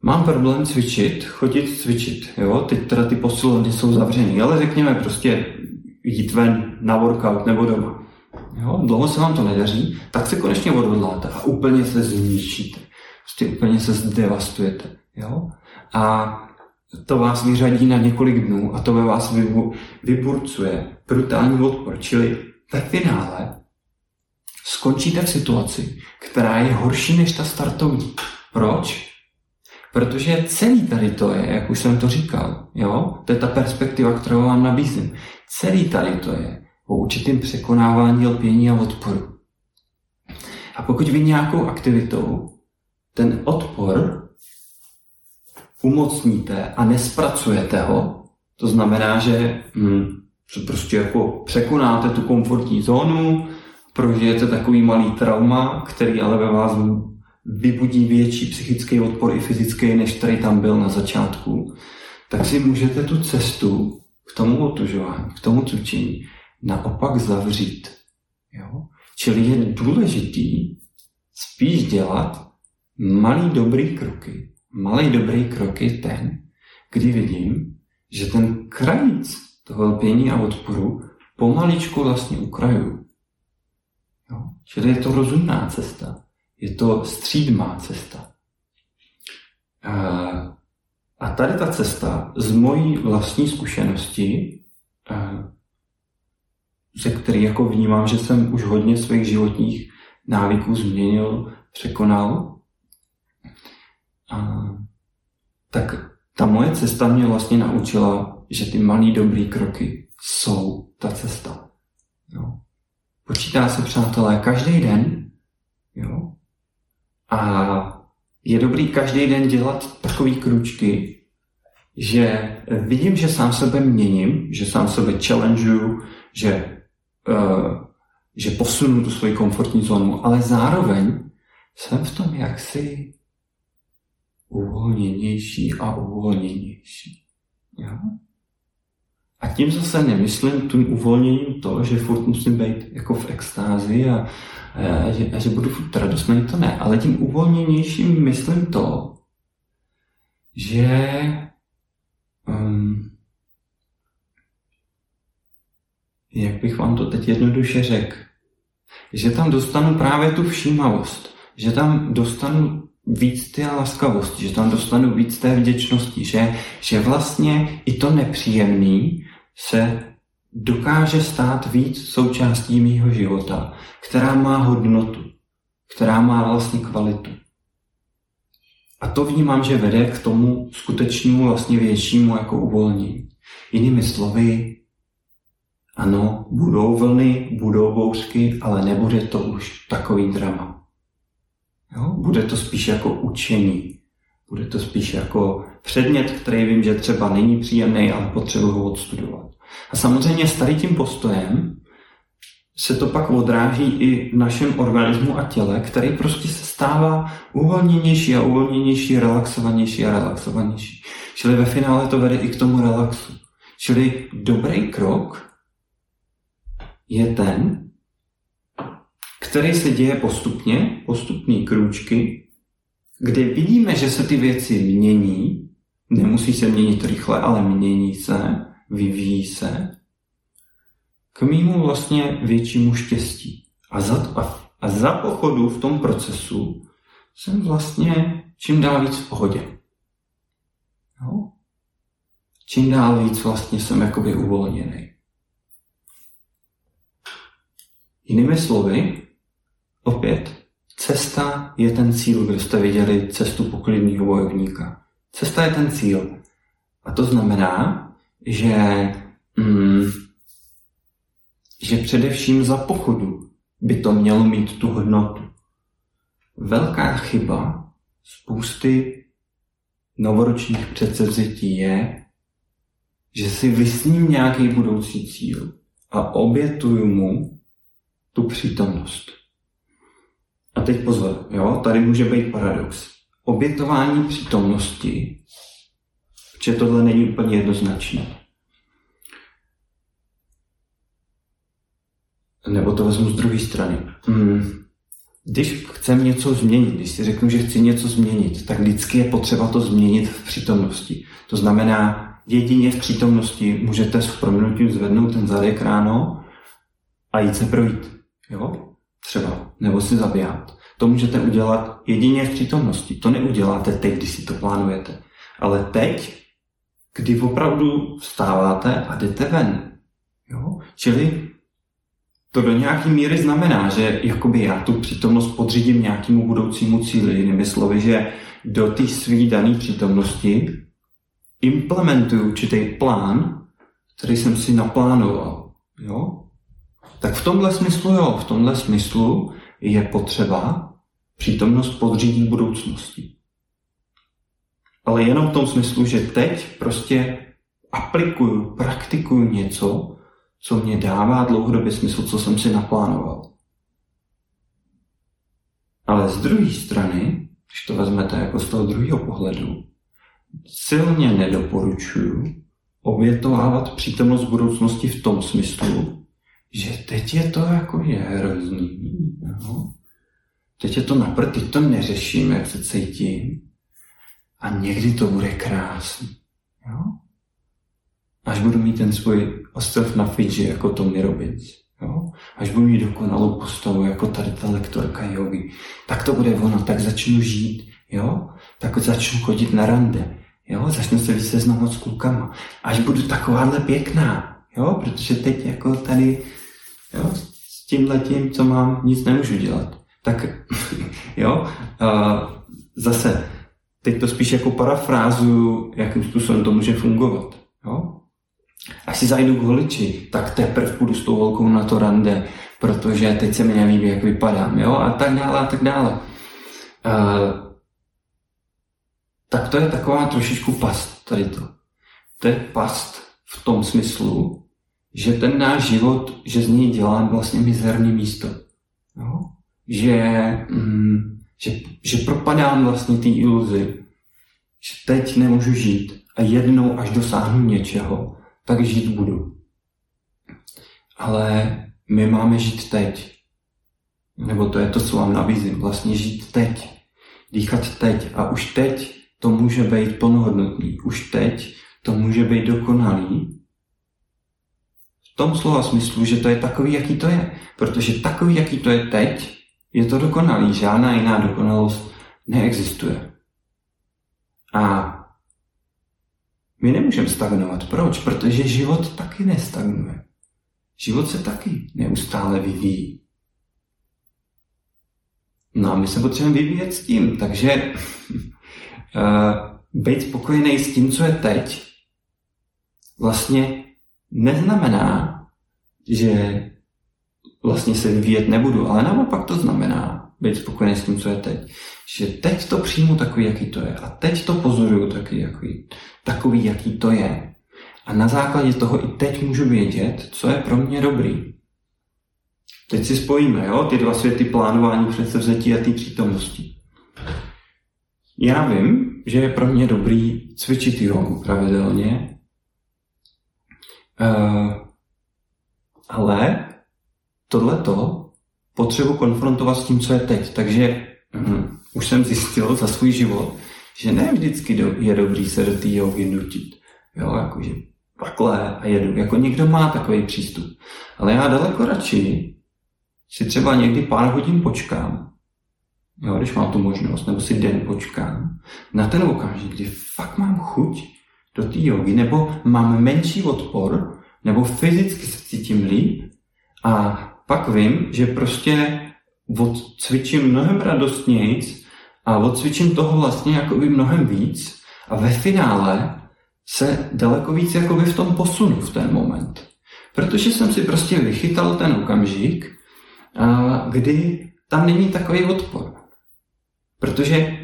Mám problém cvičit, chodit cvičit. Jo? Teď teda ty posilovny jsou zavřený, ale řekněme prostě jít ven na workout nebo doma. Jo? Dlouho se vám to nedaří, tak se konečně odhodláte a úplně se zničíte. Prostě úplně se zdevastujete. Jo? A to vás vyřadí na několik dnů a to ve vás vyburcuje brutální odpor. Čili ve finále skončíte v situaci, která je horší než ta startovní. Proč? Protože celý tady to je, jak už jsem to říkal, jo? to je ta perspektiva, kterou vám nabízím. Celý tady to je o určitém překonávání lpění a odporu. A pokud vy nějakou aktivitou ten odpor umocníte a nespracujete ho, to znamená, že hm, prostě jako překonáte tu komfortní zónu, prožijete takový malý trauma, který ale ve vás vybudí větší psychický odpor i fyzický, než který tam byl na začátku, tak si můžete tu cestu k tomu otužování, k tomu cvičení naopak zavřít. Jo? Čili je důležitý spíš dělat malý dobrý kroky. Malý dobrý krok je ten, kdy vidím, že ten krajíc toho lpění a odporu pomaličku vlastně ukrajuju. Jo? Čili je to rozumná cesta. Je to střídmá cesta. A tady ta cesta z mojí vlastní zkušenosti ze který jako vnímám, že jsem už hodně svých životních návyků změnil, překonal. A, tak ta moje cesta mě vlastně naučila, že ty malý dobrý kroky jsou ta cesta. Jo. Počítá se, přátelé, každý den. Jo. A je dobrý každý den dělat takový kručky, že vidím, že sám sebe měním, že sám sebe challengeuju, že že posunu tu svoji komfortní zónu, ale zároveň jsem v tom jaksi uvolněnější a uvolněnější. Jo? A tím zase nemyslím tím uvolněním to, že furt musím být jako v extázi a, a, že, a že budu furt radostný, to ne. Ale tím uvolněnějším myslím to, že um, jak bych vám to teď jednoduše řekl, že tam dostanu právě tu všímavost, že tam dostanu víc té laskavosti, že tam dostanu víc té vděčnosti, že, že vlastně i to nepříjemný se dokáže stát víc součástí mýho života, která má hodnotu, která má vlastně kvalitu. A to vnímám, že vede k tomu skutečnému vlastně většímu jako uvolnění. Jinými slovy, ano, budou vlny, budou bouřky, ale nebude to už takový drama. Jo? Bude to spíš jako učení. Bude to spíš jako předmět, který vím, že třeba není příjemný, ale potřebuji ho odstudovat. A samozřejmě s tady tím postojem se to pak odráží i v našem organismu a těle, který prostě se stává uvolněnější a uvolněnější, relaxovanější a relaxovanější. Čili ve finále to vede i k tomu relaxu. Čili dobrý krok je ten, který se děje postupně, postupný krůčky, kde vidíme, že se ty věci mění, nemusí se měnit rychle, ale mění se, vyvíjí se, k mýmu vlastně většímu štěstí. A za, a, a za pochodu v tom procesu jsem vlastně čím dál víc v pohodě. Jo? Čím dál víc vlastně jsem jakoby uvolněný. Jinými slovy, opět, cesta je ten cíl, kdo jste viděli cestu poklidného bojovníka. Cesta je ten cíl. A to znamená, že mm, že především za pochodu by to mělo mít tu hodnotu. Velká chyba spousty novoročních předsevzetí je, že si vysním nějaký budoucí cíl a obětuju mu tu přítomnost. A teď pozor, jo, tady může být paradox. Obětování přítomnosti, že tohle není úplně jednoznačné. Nebo to vezmu z druhé strany. Hmm. Když chcem něco změnit, když si řeknu, že chci něco změnit, tak vždycky je potřeba to změnit v přítomnosti. To znamená, jedině v přítomnosti můžete s proměnutím zvednout ten zadek ráno a jít se projít. Jo? Třeba. Nebo si zabíhat. To můžete udělat jedině v přítomnosti. To neuděláte teď, když si to plánujete. Ale teď, kdy opravdu vstáváte a jdete ven. Jo? Čili to do nějaké míry znamená, že jakoby já tu přítomnost podřídím nějakému budoucímu cíli, jinými slovy, že do té své dané přítomnosti implementuju určitý plán, který jsem si naplánoval. Jo? Tak v tomhle smyslu jo, v tomhle smyslu je potřeba přítomnost podřídit budoucnosti. Ale jenom v tom smyslu, že teď prostě aplikuju, praktikuju něco, co mě dává dlouhodobě smysl, co jsem si naplánoval. Ale z druhé strany, když to vezmete jako z toho druhého pohledu, silně nedoporučuju obětovávat přítomnost budoucnosti v tom smyslu, že teď je to jako je hrozný. No. Teď je to napr, teď to neřeším, jak se cítím. A někdy to bude krásný. Jo? až budu mít ten svůj ostrov na Fidži jako Tony Robbins, jo? až budu mít dokonalou postavu jako tady ta lektorka jogy, tak to bude ono, tak začnu žít, jo? tak začnu chodit na rande, jo? začnu se víc seznamovat s klukama, až budu takováhle pěkná, jo? protože teď jako tady jo? s tím letím, co mám, nic nemůžu dělat. Tak jo, uh, zase, teď to spíš jako parafrázuju, jakým způsobem to může fungovat. Jo? Až si zajdu k voliči, tak teprve půjdu s tou volkou na to rande, protože teď se mi nelíbí, jak vypadám, jo, a tak dále, a tak dále. Uh, tak to je taková trošičku past, tady to. To je past v tom smyslu, že ten náš život, že z něj dělám vlastně mizerný místo. Jo? Že, mm, že, že propadám vlastně té iluzi, že teď nemůžu žít a jednou, až dosáhnu něčeho, tak žít budu. Ale my máme žít teď. Nebo to je to, co vám nabízím. Vlastně žít teď. Dýchat teď. A už teď to může být plnohodnotný. Už teď to může být dokonalý. Tom slova smyslu, že to je takový, jaký to je. Protože takový, jaký to je teď, je to dokonalý. Žádná jiná dokonalost neexistuje. A my nemůžeme stagnovat. Proč? Protože život taky nestagnuje. Život se taky neustále vyvíjí. No a my se potřebujeme vyvíjet s tím, takže uh, být spokojený s tím, co je teď, vlastně neznamená, že vlastně se vyvíjet nebudu, ale naopak to znamená být spokojený s tím, co je teď že teď to přijmu takový, jaký to je. A teď to pozoruju taky, jaký, takový, jaký to je. A na základě toho i teď můžu vědět, co je pro mě dobrý. Teď si spojíme, jo, ty dva světy plánování, předsevzetí a ty přítomnosti. Já vím, že je pro mě dobrý cvičit jogu pravidelně, uh, ale tohleto potřebu konfrontovat s tím, co je teď. Takže uh, už jsem zjistil za svůj život, že ne vždycky je dobrý se do té jogy nutit. Jo, jakože takhle a jedu. Jako někdo má takový přístup. Ale já daleko radši si třeba někdy pár hodin počkám, jo, když mám tu možnost, nebo si den počkám, na ten okamžik, kdy fakt mám chuť do té jogy, nebo mám menší odpor, nebo fyzicky se cítím líp a pak vím, že prostě odcvičím mnohem radostnějc a odcvičím toho vlastně jakoby mnohem víc a ve finále se daleko víc jakoby v tom posunu v ten moment. Protože jsem si prostě vychytal ten okamžik, kdy tam není takový odpor. Protože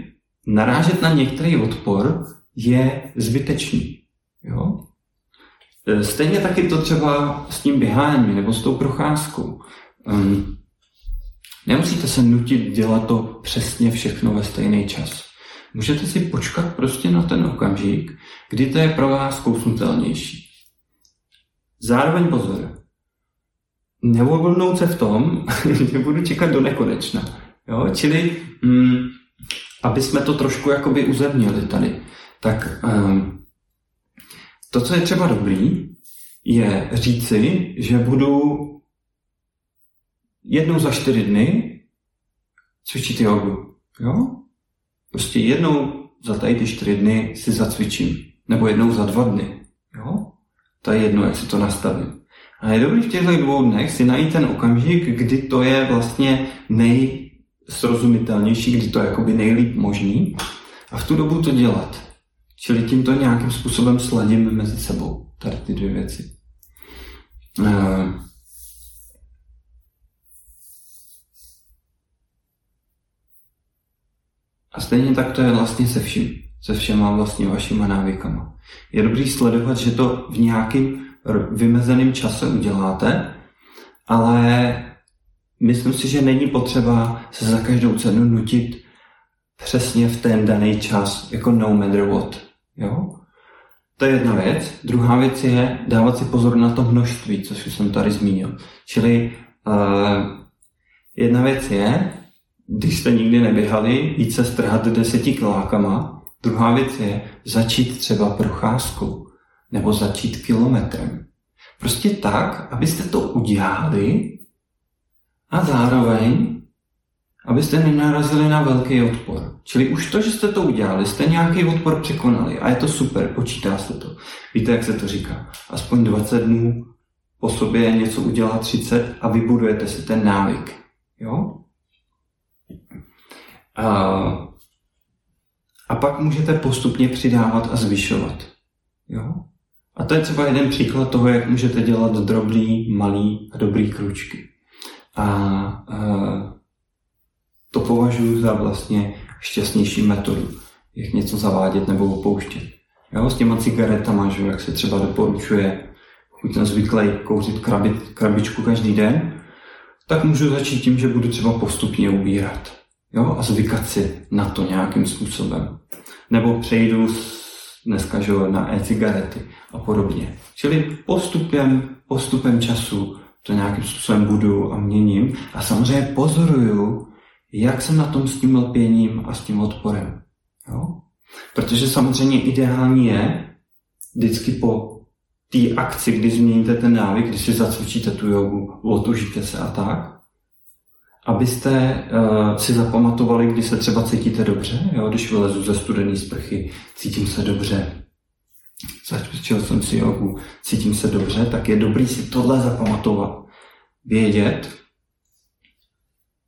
narážet na některý odpor je zbytečný. Jo? E, stejně taky to třeba s tím běháním nebo s tou procházkou. Um, nemusíte se nutit dělat to přesně všechno ve stejný čas. Můžete si počkat prostě na ten okamžik, kdy to je pro vás kousnutelnější. Zároveň pozor, nevolnout se v tom, že budu čekat do nekonečna. Jo? Čili, mm, aby jsme to trošku jakoby uzemnili tady, tak um, to, co je třeba dobrý, je říci, že budu jednou za čtyři dny cvičit jogu. Jo? Prostě jednou za tady ty čtyři dny si zacvičím. Nebo jednou za dva dny. Jo? To je jedno, jak si to nastavím. A je dobrý v těchto dvou dnech si najít ten okamžik, kdy to je vlastně nejsrozumitelnější, kdy to je jakoby nejlíp možný a v tu dobu to dělat. Čili tímto nějakým způsobem sladíme mezi sebou tady ty dvě věci. Uh, A stejně tak to je vlastně se vším, se všema vlastně vašima návykama. Je dobrý sledovat, že to v nějakým vymezeném čase uděláte, ale myslím si, že není potřeba se za každou cenu nutit přesně v ten daný čas, jako no matter what. Jo? To je jedna věc. Druhá věc je dávat si pozor na to množství, což jsem tady zmínil. Čili uh, jedna věc je, když jste nikdy neběhali, jít se strhat deseti kilákama. Druhá věc je začít třeba procházkou nebo začít kilometrem. Prostě tak, abyste to udělali a zároveň, abyste nenarazili na velký odpor. Čili už to, že jste to udělali, jste nějaký odpor překonali a je to super, počítá se to. Víte, jak se to říká? Aspoň 20 dnů po sobě něco udělat 30 a vybudujete si ten návyk. Jo? A, a pak můžete postupně přidávat a zvyšovat. Jo? A to je třeba jeden příklad toho, jak můžete dělat drobný, malý a dobrý kručky. A, a to považuji za vlastně šťastnější metodu, jak něco zavádět nebo opouštět. Jo, s těma cigaretama, že, jak se třeba doporučuje, pokud jsem zvyklý kouřit krabit, krabičku každý den, tak můžu začít tím, že budu třeba postupně ubírat. Jo, a zvykat si na to nějakým způsobem. Nebo přejdu dneska že, na e-cigarety a podobně. Čili postupem, postupem času to nějakým způsobem budu a měním. A samozřejmě pozoruju, jak jsem na tom s tím lpěním a s tím odporem. Jo? Protože samozřejmě ideální je vždycky po té akci, kdy změníte ten návyk, když si zacvičíte tu jogu, otužíte se a tak, abyste uh, si zapamatovali, kdy se třeba cítíte dobře, jo? když vylezu ze studené sprchy, cítím se dobře, začal jsem si jogu, cítím se dobře, tak je dobrý si tohle zapamatovat, vědět,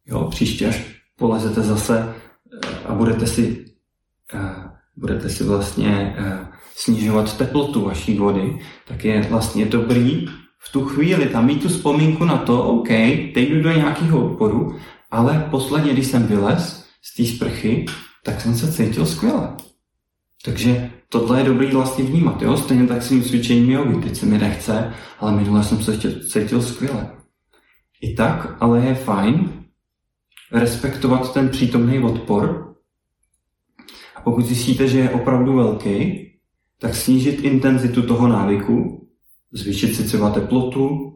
jo, příště až polezete zase uh, a budete si, uh, budete si vlastně uh, snižovat teplotu vaší vody, tak je vlastně dobrý v tu chvíli tam mít tu vzpomínku na to, OK, teď jdu do nějakého odporu, ale posledně, když jsem vylez z té sprchy, tak jsem se cítil skvěle. Takže tohle je dobrý vlastně vnímat, jo? Stejně tak svým cvičením jogy. Teď se mi nechce, ale minule jsem se cítil skvěle. i tak, ale je fajn respektovat ten přítomný odpor. A pokud zjistíte, že je opravdu velký, tak snížit intenzitu toho návyku, zvýšit si třeba teplotu,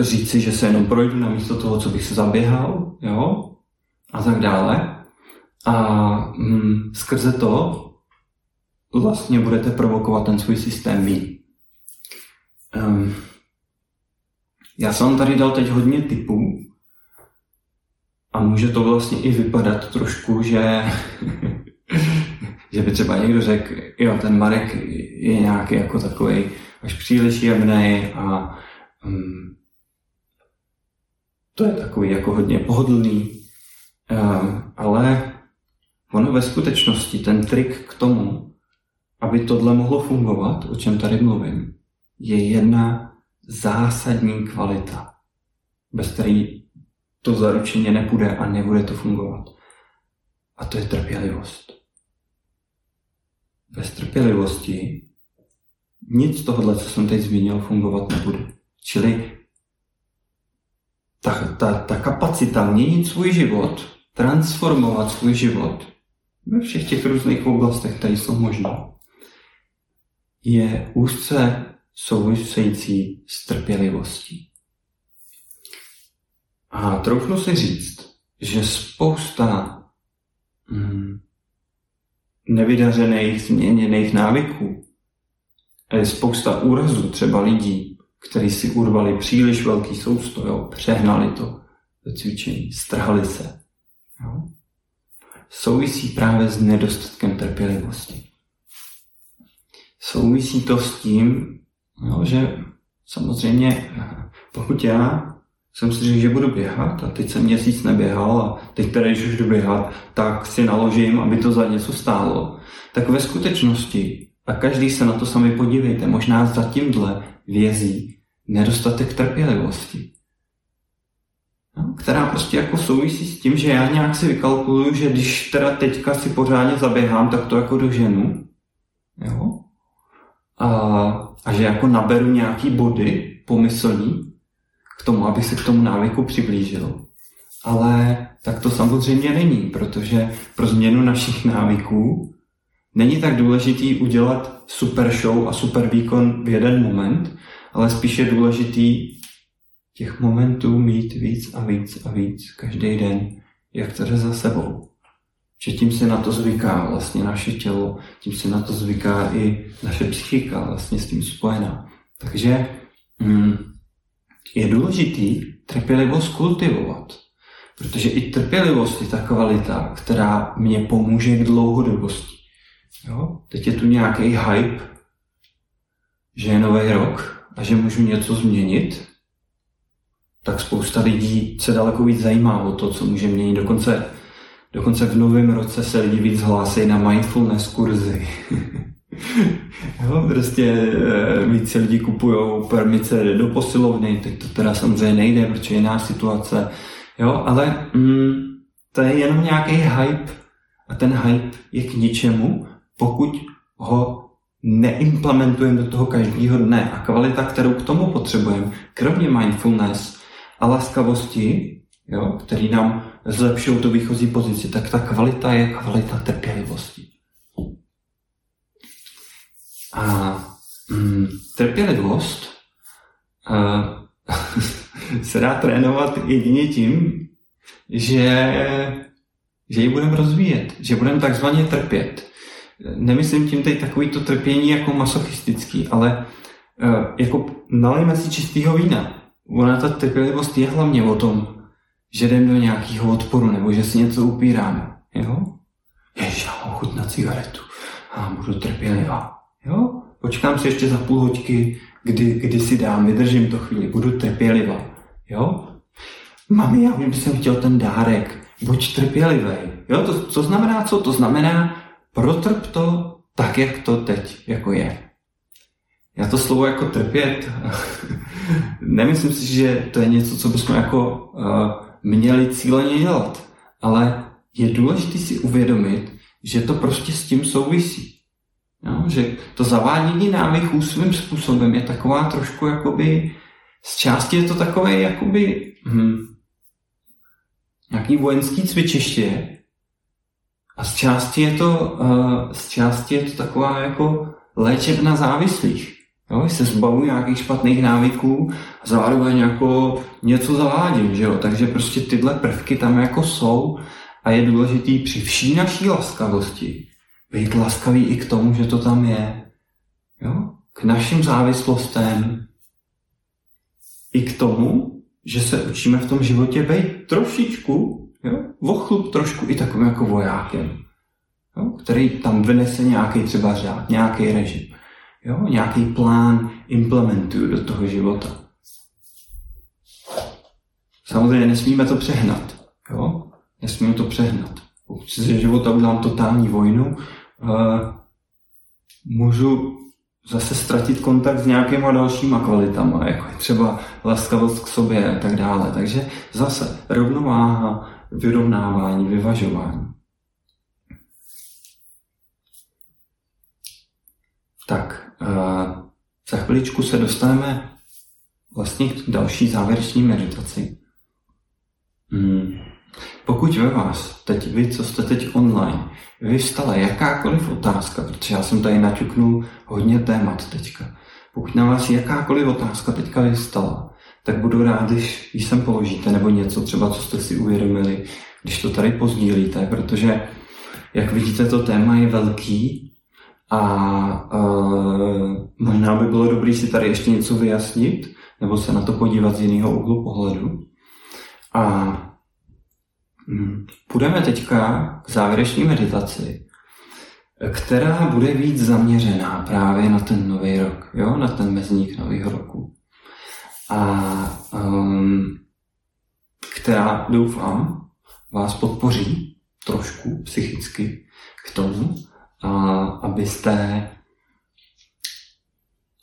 e, říct si, že se jenom projdu namísto toho, co bych se zaběhal, jo, a tak dále. A mm, skrze to vlastně budete provokovat ten svůj systém vy. Um, já jsem vám tady dal teď hodně typů a může to vlastně i vypadat trošku, že, že by třeba někdo řekl, jo, ten Marek je nějaký jako takový až příliš jemný a um, to je takový jako hodně pohodlný. Um, ale ono ve skutečnosti, ten trik k tomu, aby tohle mohlo fungovat, o čem tady mluvím, je jedna zásadní kvalita, bez které to zaručeně nepůjde a nebude to fungovat. A to je trpělivost. Bez trpělivosti nic z tohohle, co jsem teď zmínil, fungovat nebude. Čili ta, ta, ta kapacita měnit svůj život, transformovat svůj život ve všech těch různých oblastech, které jsou možné, je úzce související s trpělivostí. A troufnu si říct, že spousta hmm, nevydařených, změněných návyků a je spousta úrazů třeba lidí, kteří si urvali příliš velký sousto, jo, přehnali to ve cvičení, strhali se. Jo. Souvisí právě s nedostatkem trpělivosti. Souvisí to s tím, jo, že samozřejmě pokud já jsem si řekl, že budu běhat a teď jsem měsíc neběhal a teď teda, když už jdu běhat, tak si naložím, aby to za něco stálo. Tak ve skutečnosti, a každý se na to sami podívejte, možná za tímhle vězí nedostatek trpělivosti. No, která prostě jako souvisí s tím, že já nějak si vykalkuluju, že když teda teďka si pořádně zaběhám, tak to jako doženu. Jo? A, a že jako naberu nějaký body pomyslný, k tomu, aby se k tomu návyku přiblížil. Ale tak to samozřejmě není, protože pro změnu našich návyků není tak důležitý udělat super show a super výkon v jeden moment, ale spíše je důležitý těch momentů mít víc a víc a víc každý den, jak jde za sebou. Že tím se na to zvyká vlastně naše tělo, tím se na to zvyká i naše psychika vlastně s tím spojená. Takže mm, je důležitý trpělivost kultivovat. Protože i trpělivost je ta kvalita, která mě pomůže k dlouhodobosti. Jo? Teď je tu nějaký hype, že je nový rok a že můžu něco změnit, tak spousta lidí se daleko víc zajímá o to, co může měnit. Dokonce, dokonce v novém roce se lidi víc hlásí na mindfulness kurzy. jo, prostě e, více lidí kupují permice do posilovny, teď to teda samozřejmě nejde, protože je jiná situace, jo, ale mm, to je jenom nějaký hype a ten hype je k ničemu, pokud ho neimplementujeme do toho každého dne. A kvalita, kterou k tomu potřebujeme, kromě mindfulness a laskavosti, jo, který nám zlepšují tu výchozí pozici, tak ta kvalita je kvalita trpělivosti. A mm, trpělivost a, se dá trénovat jedině tím, že, že ji budeme rozvíjet, že budeme takzvaně trpět. Nemyslím tím teď takový to trpění jako masochistický, ale uh, jako nalejme si čistého vína. Ona ta trpělivost je hlavně o tom, že jdeme do nějakého odporu nebo že si něco upíráme. Jo? Ježiš, já mám chuť na cigaretu a budu trpělivá. Jo? Počkám si ještě za půl hoďky, kdy, kdy si dám, vydržím to chvíli, budu trpělivá. Jo? Mami, já vím, že jsem chtěl ten dárek, buď trpělivý. Jo, to, co znamená co? To znamená, protrp to tak, jak to teď jako je. Já to slovo jako trpět, nemyslím si, že to je něco, co bychom jako uh, měli cíleně dělat, ale je důležité si uvědomit, že to prostě s tím souvisí. Jo, že to zavádění návyků svým způsobem je taková trošku jakoby z části je to takové jakoby hm, nějaký vojenský cvičiště a z části je to, uh, z části je to taková jako léčebna závislých. Jo, se zbavují nějakých špatných návyků a zároveň jako něco zavádím, že jo? Takže prostě tyhle prvky tam jako jsou a je důležitý při vší naší laskavosti být laskavý i k tomu, že to tam je. Jo? K našim závislostem, i k tomu, že se učíme v tom životě být trošičku, jo? vochlup trošku i takovým jako vojákem, jo? který tam vynese nějaký třeba řád, nějaký režim, jo? nějaký plán implementuju do toho života. Samozřejmě nesmíme to přehnat. Jo? Nesmíme to přehnat. Pokud si ze života udělám totální vojnu, můžu zase ztratit kontakt s nějakýma dalšíma kvalitama, jako je třeba laskavost k sobě a tak dále. Takže zase rovnováha, vyrovnávání, vyvažování. Tak, uh, za chviličku se dostaneme vlastně k další závěrečné meditaci. Hmm. Pokud ve vás, teď vy, co jste teď online, vyvstala jakákoliv otázka, protože já jsem tady naťuknul hodně témat teďka, pokud na vás jakákoliv otázka teďka vyvstala, tak budu rád, když, když sem položíte, nebo něco třeba, co jste si uvědomili, když to tady pozdílíte, protože, jak vidíte, to téma je velký a uh, možná by bylo dobré si tady ještě něco vyjasnit, nebo se na to podívat z jiného úhlu pohledu. A. Půjdeme teďka k závěrečné meditaci, která bude víc zaměřená právě na ten nový rok, jo? na ten mezník nového roku. A um, která, doufám, vás podpoří trošku psychicky k tomu, a, abyste,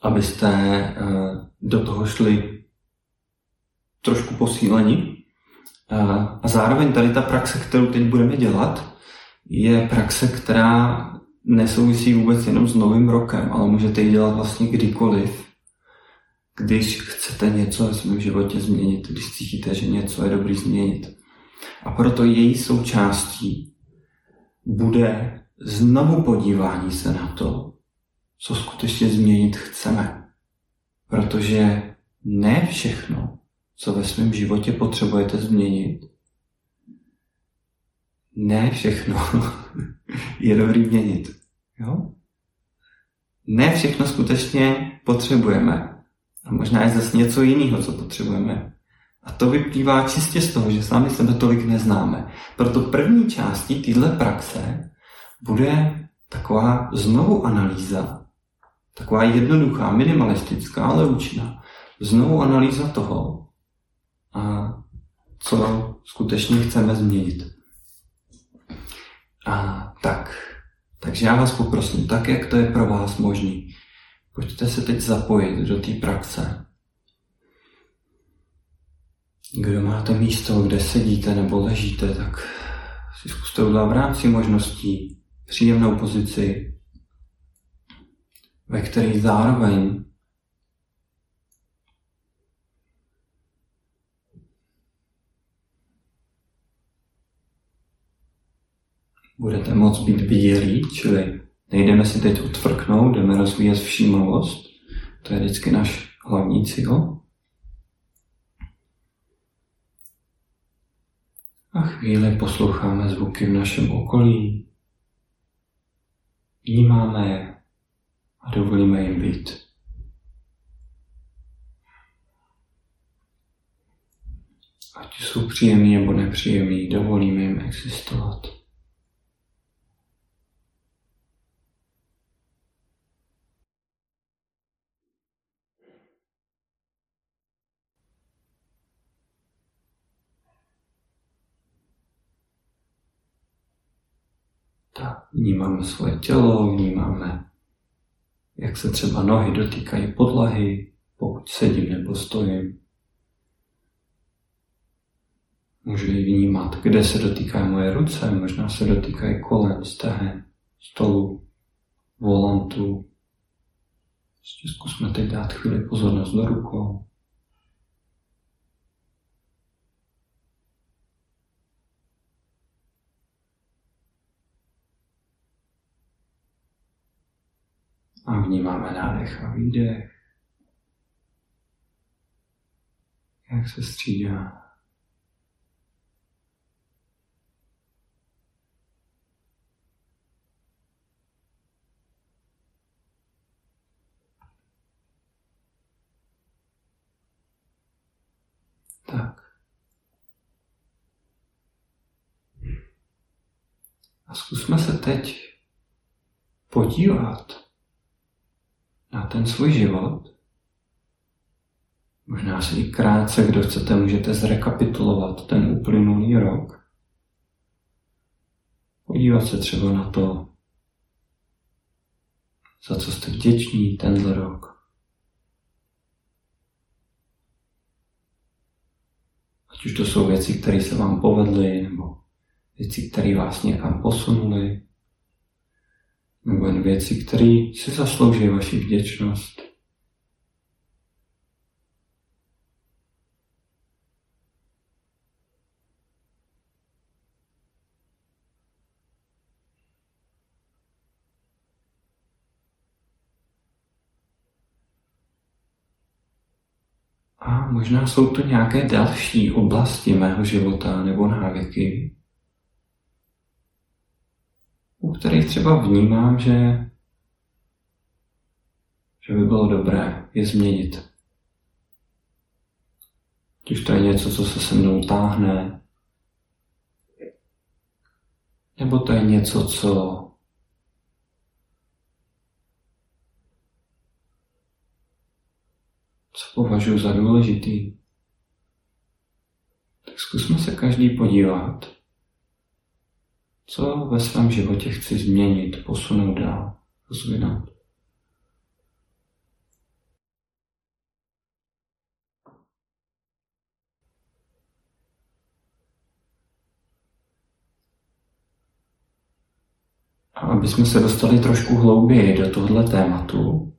abyste uh, do toho šli trošku posíleni, a zároveň tady ta praxe, kterou teď budeme dělat, je praxe, která nesouvisí vůbec jenom s novým rokem, ale můžete ji dělat vlastně kdykoliv, když chcete něco ve svém životě změnit, když cítíte, že něco je dobrý změnit. A proto její součástí bude znovu podívání se na to, co skutečně změnit chceme. Protože ne všechno, co ve svém životě potřebujete změnit. Ne všechno je dobrý měnit. Jo? Ne všechno skutečně potřebujeme. A možná je zase něco jiného, co potřebujeme. A to vyplývá čistě z toho, že sami sebe tolik neznáme. Proto první částí téhle praxe bude taková znovu analýza, taková jednoduchá, minimalistická, ale účinná. Znovu analýza toho, a co skutečně chceme změnit. A tak, takže já vás poprosím, tak jak to je pro vás možný, pojďte se teď zapojit do té praxe. Kdo máte místo, kde sedíte nebo ležíte, tak si zkuste udělat v rámci možností příjemnou pozici, ve které zároveň budete moct být bílí, čili nejdeme si teď utvrknout, jdeme rozvíjet všímavost. To je vždycky náš hlavní cíl. A chvíli posloucháme zvuky v našem okolí, vnímáme je a dovolíme jim být. Ať jsou příjemný nebo nepříjemný, dovolíme jim existovat. Vnímáme svoje tělo, vnímáme, jak se třeba nohy dotýkají podlahy, pokud sedím nebo stojím. Můžu i vnímat, kde se dotýkají moje ruce, možná se dotýkají kolen, stehen, stolu, volantu. Prostě zkusme teď dát chvíli pozornost do rukou. A vnímáme nádech a výdech. Jak se střídá. Tak. A zkusme se teď podívat na ten svůj život. Možná si i krátce, kdo chcete, můžete zrekapitulovat ten uplynulý rok. Podívat se třeba na to, za co jste vděční tenhle rok. Ať už to jsou věci, které se vám povedly, nebo věci, které vás někam posunuly, nebo jen věci, které si zaslouží vaši vděčnost. A možná jsou to nějaké další oblasti mého života nebo návyky, u kterých třeba vnímám, že, že by bylo dobré je změnit. Když to je něco, co se se mnou táhne, nebo to je něco, co co považuji za důležitý, tak zkusme se každý podívat, co ve svém životě chci změnit, posunout dál, rozvinout. A aby jsme se dostali trošku hlouběji do tohle tématu,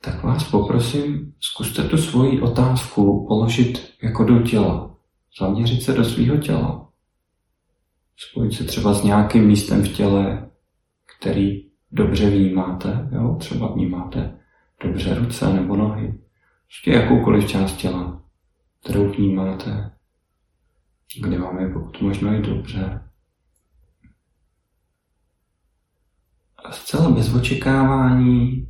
tak vás poprosím, zkuste tu svoji otázku položit jako do těla. Zaměřit se do svého těla. Spojit se třeba s nějakým místem v těle, který dobře vnímáte, jo? třeba vnímáte dobře ruce nebo nohy, prostě jakoukoliv část těla, kterou vnímáte, kde vám je pokud možno i dobře. A zcela bez očekávání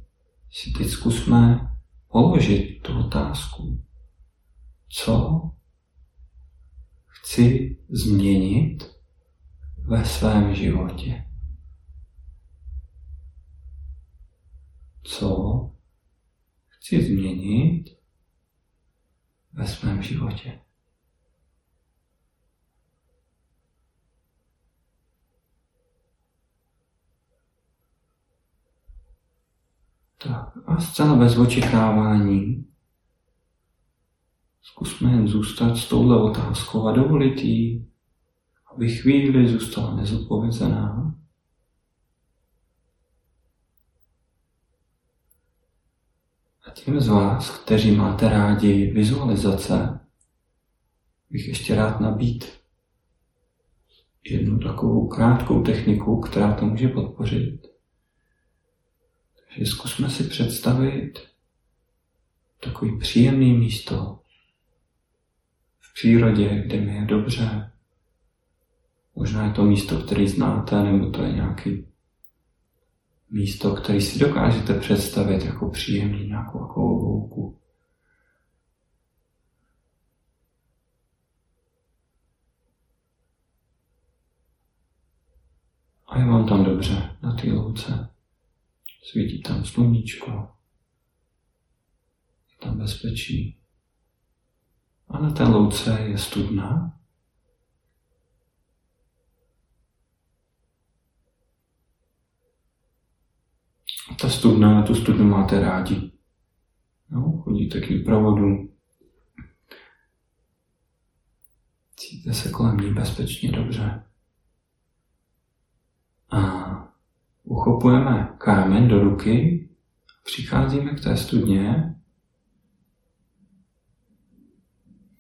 si teď zkusme položit tu otázku. Co chci změnit ve svém životě. Co chci změnit ve svém životě. Tak a zcela bez očekávání zkusme jen zůstat s touhle otázkou a dovolit jí aby chvíli zůstala nezodpovězená. A těm z vás, kteří máte rádi vizualizace, bych ještě rád nabít jednu takovou krátkou techniku, která to může podpořit. Takže zkusme si představit takový příjemný místo v přírodě, kde mi je dobře, Možná je to místo, které znáte, nebo to je nějaký místo, který si dokážete představit jako příjemný, nějakou takovou louku. A je vám tam dobře na té louce. Svítí tam sluníčko. Je tam bezpečí. A na té louce je studna, ta studna, tu studnu máte rádi. No, chodíte k ní provodu, cítíte se kolem ní bezpečně dobře. A uchopujeme kámen do ruky, přicházíme k té studně,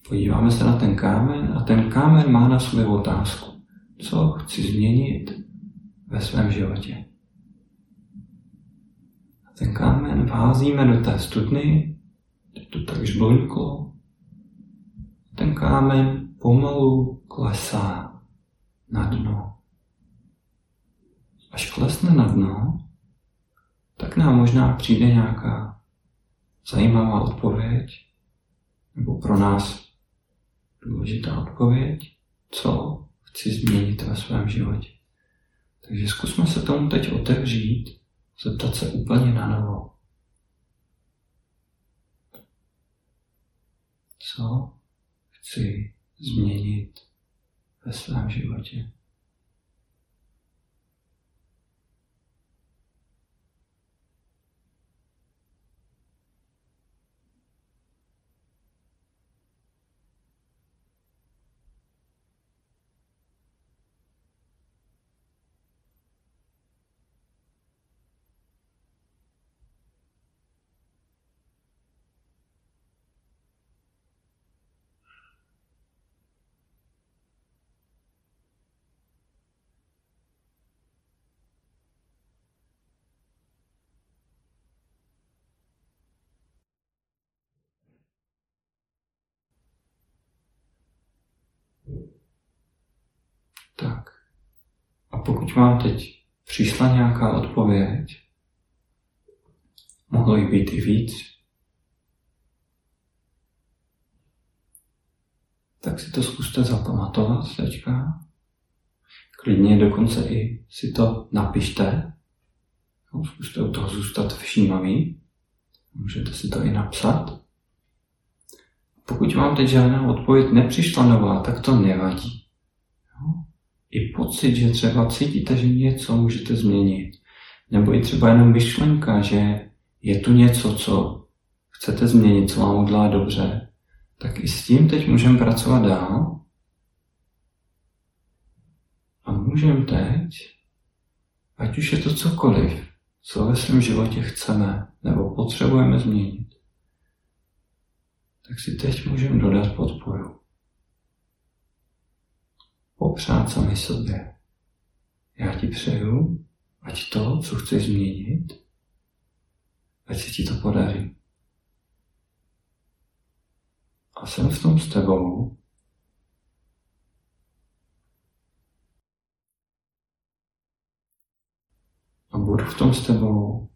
podíváme se na ten kámen a ten kámen má na svou otázku. Co chci změnit ve svém životě? Ten kámen vházíme do té studny, teď to tak žblnklo. Ten kámen pomalu klesá na dno. Až klesne na dno, tak nám možná přijde nějaká zajímavá odpověď, nebo pro nás důležitá odpověď, co chci změnit ve svém životě. Takže zkusme se tomu teď otevřít, zeptat se úplně na novo. Co chci změnit ve svém životě? Tak. A pokud vám teď přišla nějaká odpověď, mohlo jí být i víc, tak si to zkuste zapamatovat teďka. Klidně dokonce i si to napište. Zkuste u toho zůstat všímavý. Můžete si to i napsat. Pokud vám teď žádná odpověď nepřišla nová, tak to nevadí i pocit, že třeba cítíte, že něco můžete změnit. Nebo i třeba jenom myšlenka, že je tu něco, co chcete změnit, co vám udělá dobře, tak i s tím teď můžeme pracovat dál. A můžeme teď, ať už je to cokoliv, co ve svém životě chceme nebo potřebujeme změnit, tak si teď můžeme dodat podporu popřát sami sobě. Já ti přeju, ať to, co chceš změnit, ať se ti to podaří. A jsem v tom s tebou. A budu v tom s tebou,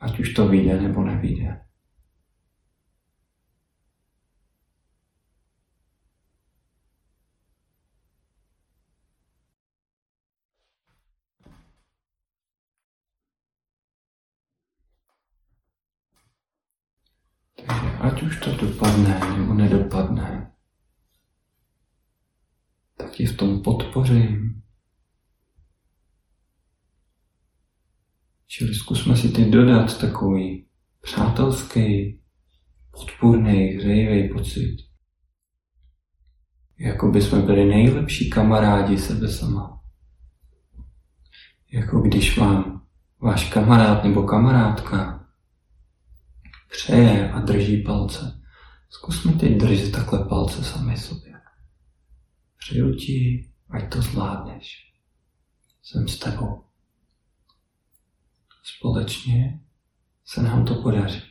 ať už to vyjde nebo nevyjde. Ať už to dopadne nebo nedopadne, tak ti v tom podpořím. Čili zkusme si teď dodat takový přátelský, podpůrný, hřejivý pocit. Jako by jsme byli nejlepší kamarádi sebe sama. Jako když vám váš kamarád nebo kamarádka přeje a drží palce. Zkusme teď držet takhle palce sami sobě. Přeju ti, ať to zvládneš. Jsem s tebou. Společně se nám to podaří.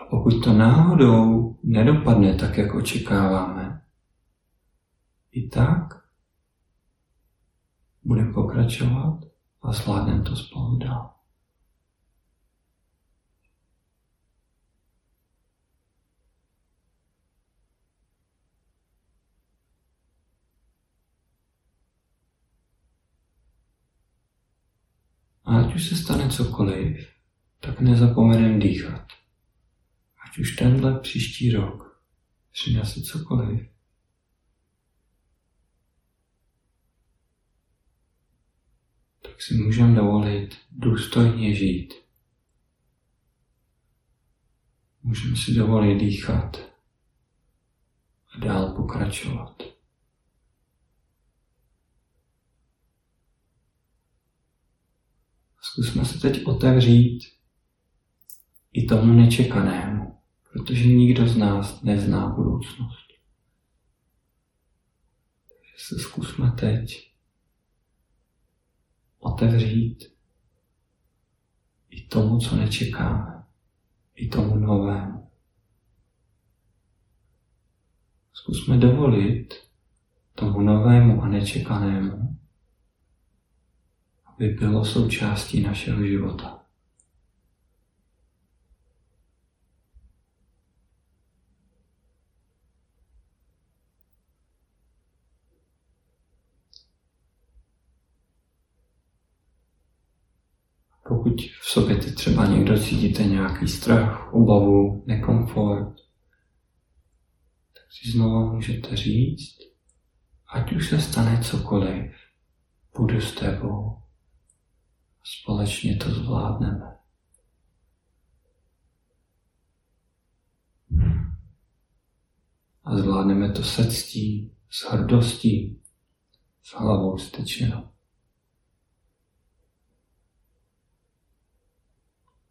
A pokud to náhodou nedopadne tak, jak očekáváme, i tak budeme pokračovat a zvládneme to spolu dál. A ať už se stane cokoliv, tak nezapomenem dýchat. Ať už tenhle příští rok přinese cokoliv. Tak si můžeme dovolit důstojně žít. Můžeme si dovolit dýchat a dál pokračovat. Zkusme se teď otevřít i tomu nečekanému, protože nikdo z nás nezná budoucnost. Takže se zkusme teď otevřít i tomu, co nečekáme, i tomu novému. Zkusme dovolit tomu novému a nečekanému, aby bylo součástí našeho života. Pokud v sobě ty třeba někdo cítíte nějaký strach, obavu, nekomfort, tak si znovu můžete říct, ať už se stane cokoliv, budu s tebou. Společně to zvládneme. A zvládneme to se ctí, s hrdostí, s hlavou styčenou.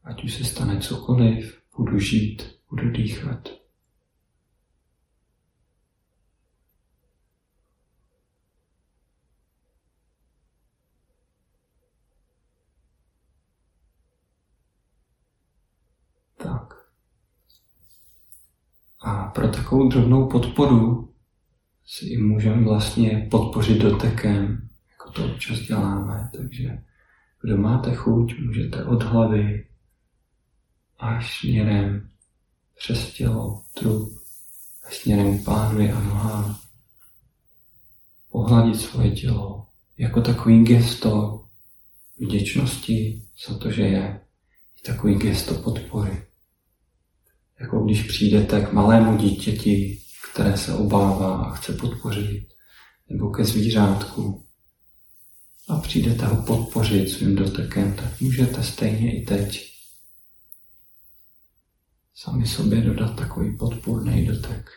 Ať už se stane cokoliv, budu žít, budu dýchat. Tak. A pro takovou drobnou podporu si i můžeme vlastně podpořit dotekem, jako to občas děláme. Takže kdo máte chuť, můžete od hlavy až směrem přes tělo, trup, a směrem k pánvi a nohám. Pohladit svoje tělo jako takový gesto vděčnosti za to, že je takový gesto podpory. Když přijdete k malému dítěti, které se obává a chce podpořit, nebo ke zvířátku a přijdete ho podpořit svým dotekem, tak můžete stejně i teď sami sobě dodat takový podpůrný dotek.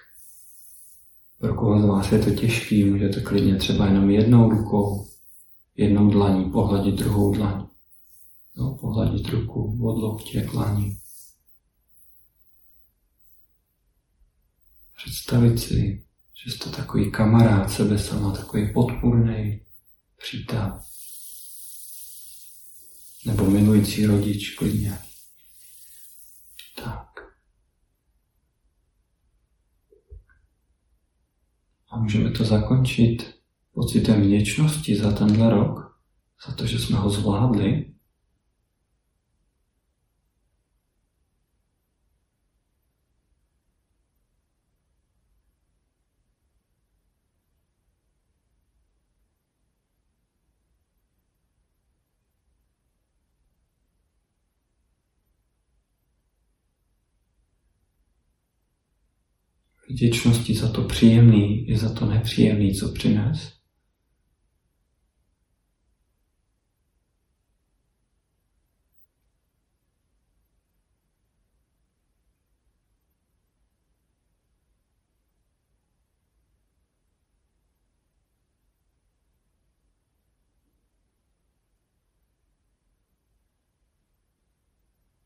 Pro koho z vás je to těžký, můžete klidně třeba jenom jednou rukou, jednou dlaní pohladit druhou dlaň. No, pohladit ruku od loktě k dlaní. Představit si, že jste takový kamarád sebe sama, takový podpůrný přítel. Nebo milující rodič klidně. Tak. A můžeme to zakončit pocitem vděčnosti za tenhle rok, za to, že jsme ho zvládli. Vděčnosti za to příjemný i za to nepříjemný, co přines.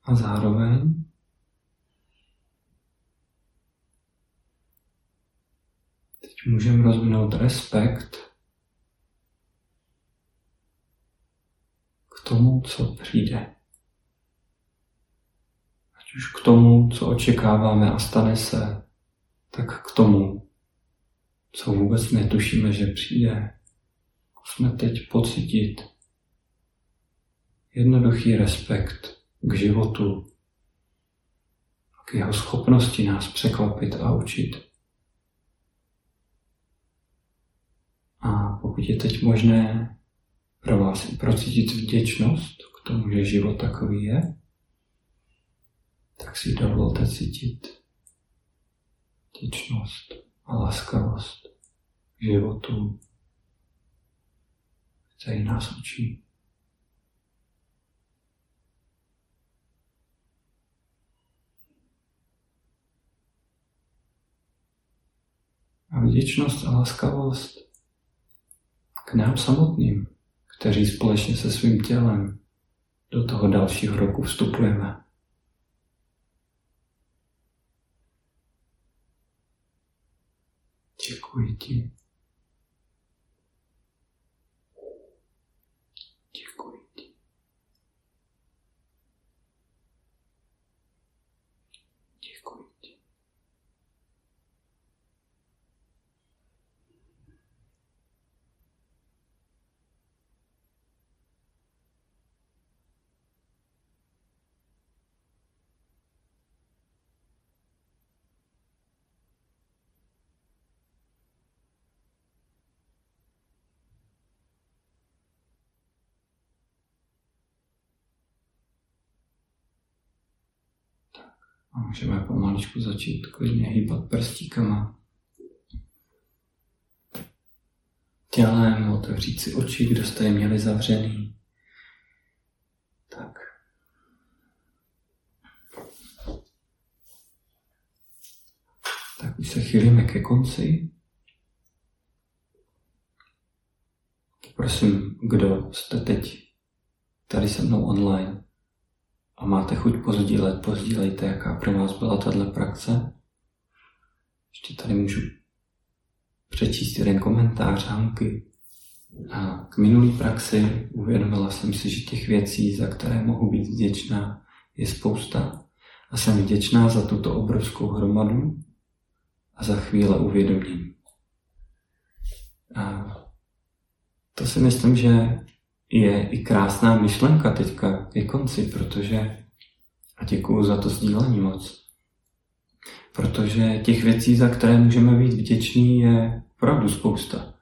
A zároveň můžeme rozvinout respekt k tomu, co přijde. Ať už k tomu, co očekáváme a stane se, tak k tomu, co vůbec netušíme, že přijde. Jsme teď pocítit jednoduchý respekt k životu, k jeho schopnosti nás překvapit a učit. Pokud je teď možné pro vás procítit vděčnost k tomu, že život takový je, tak si dovolte cítit vděčnost a laskavost k životu, který nás učí. A vděčnost a laskavost k nám samotným, kteří společně se svým tělem do toho dalšího roku vstupujeme. Děkuji ti. A můžeme pomaličku začít klidně hýbat prstíkama. Tělem, otevřít si oči, kdo jste je měli zavřený. Tak. Tak už se chýlíme ke konci. Prosím, kdo jste teď tady se mnou online a máte chuť pozdílet, pozdílejte, jaká pro vás byla tahle praxe. Ještě tady můžu přečíst jeden komentář Hanky. A k minulý praxi uvědomila jsem si, že těch věcí, za které mohu být vděčná, je spousta. A jsem vděčná za tuto obrovskou hromadu a za chvíle uvědomění. A to si myslím, že je i krásná myšlenka teďka ke konci, protože a děkuju za to sdílení moc. Protože těch věcí, za které můžeme být vděční, je opravdu spousta.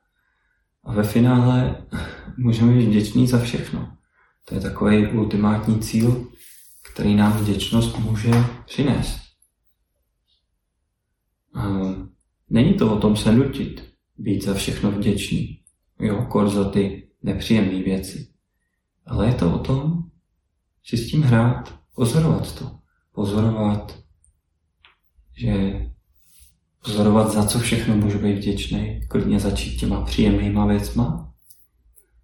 A ve finále můžeme být vděční za všechno. To je takový ultimátní cíl, který nám vděčnost může přinést. Není to o tom se nutit, být za všechno vděčný. Jo, kor za ty nepříjemné věci. Ale je to o tom, si s tím hrát, pozorovat to. Pozorovat, že pozorovat, za co všechno můžu být vděčný, klidně začít těma příjemnýma věcma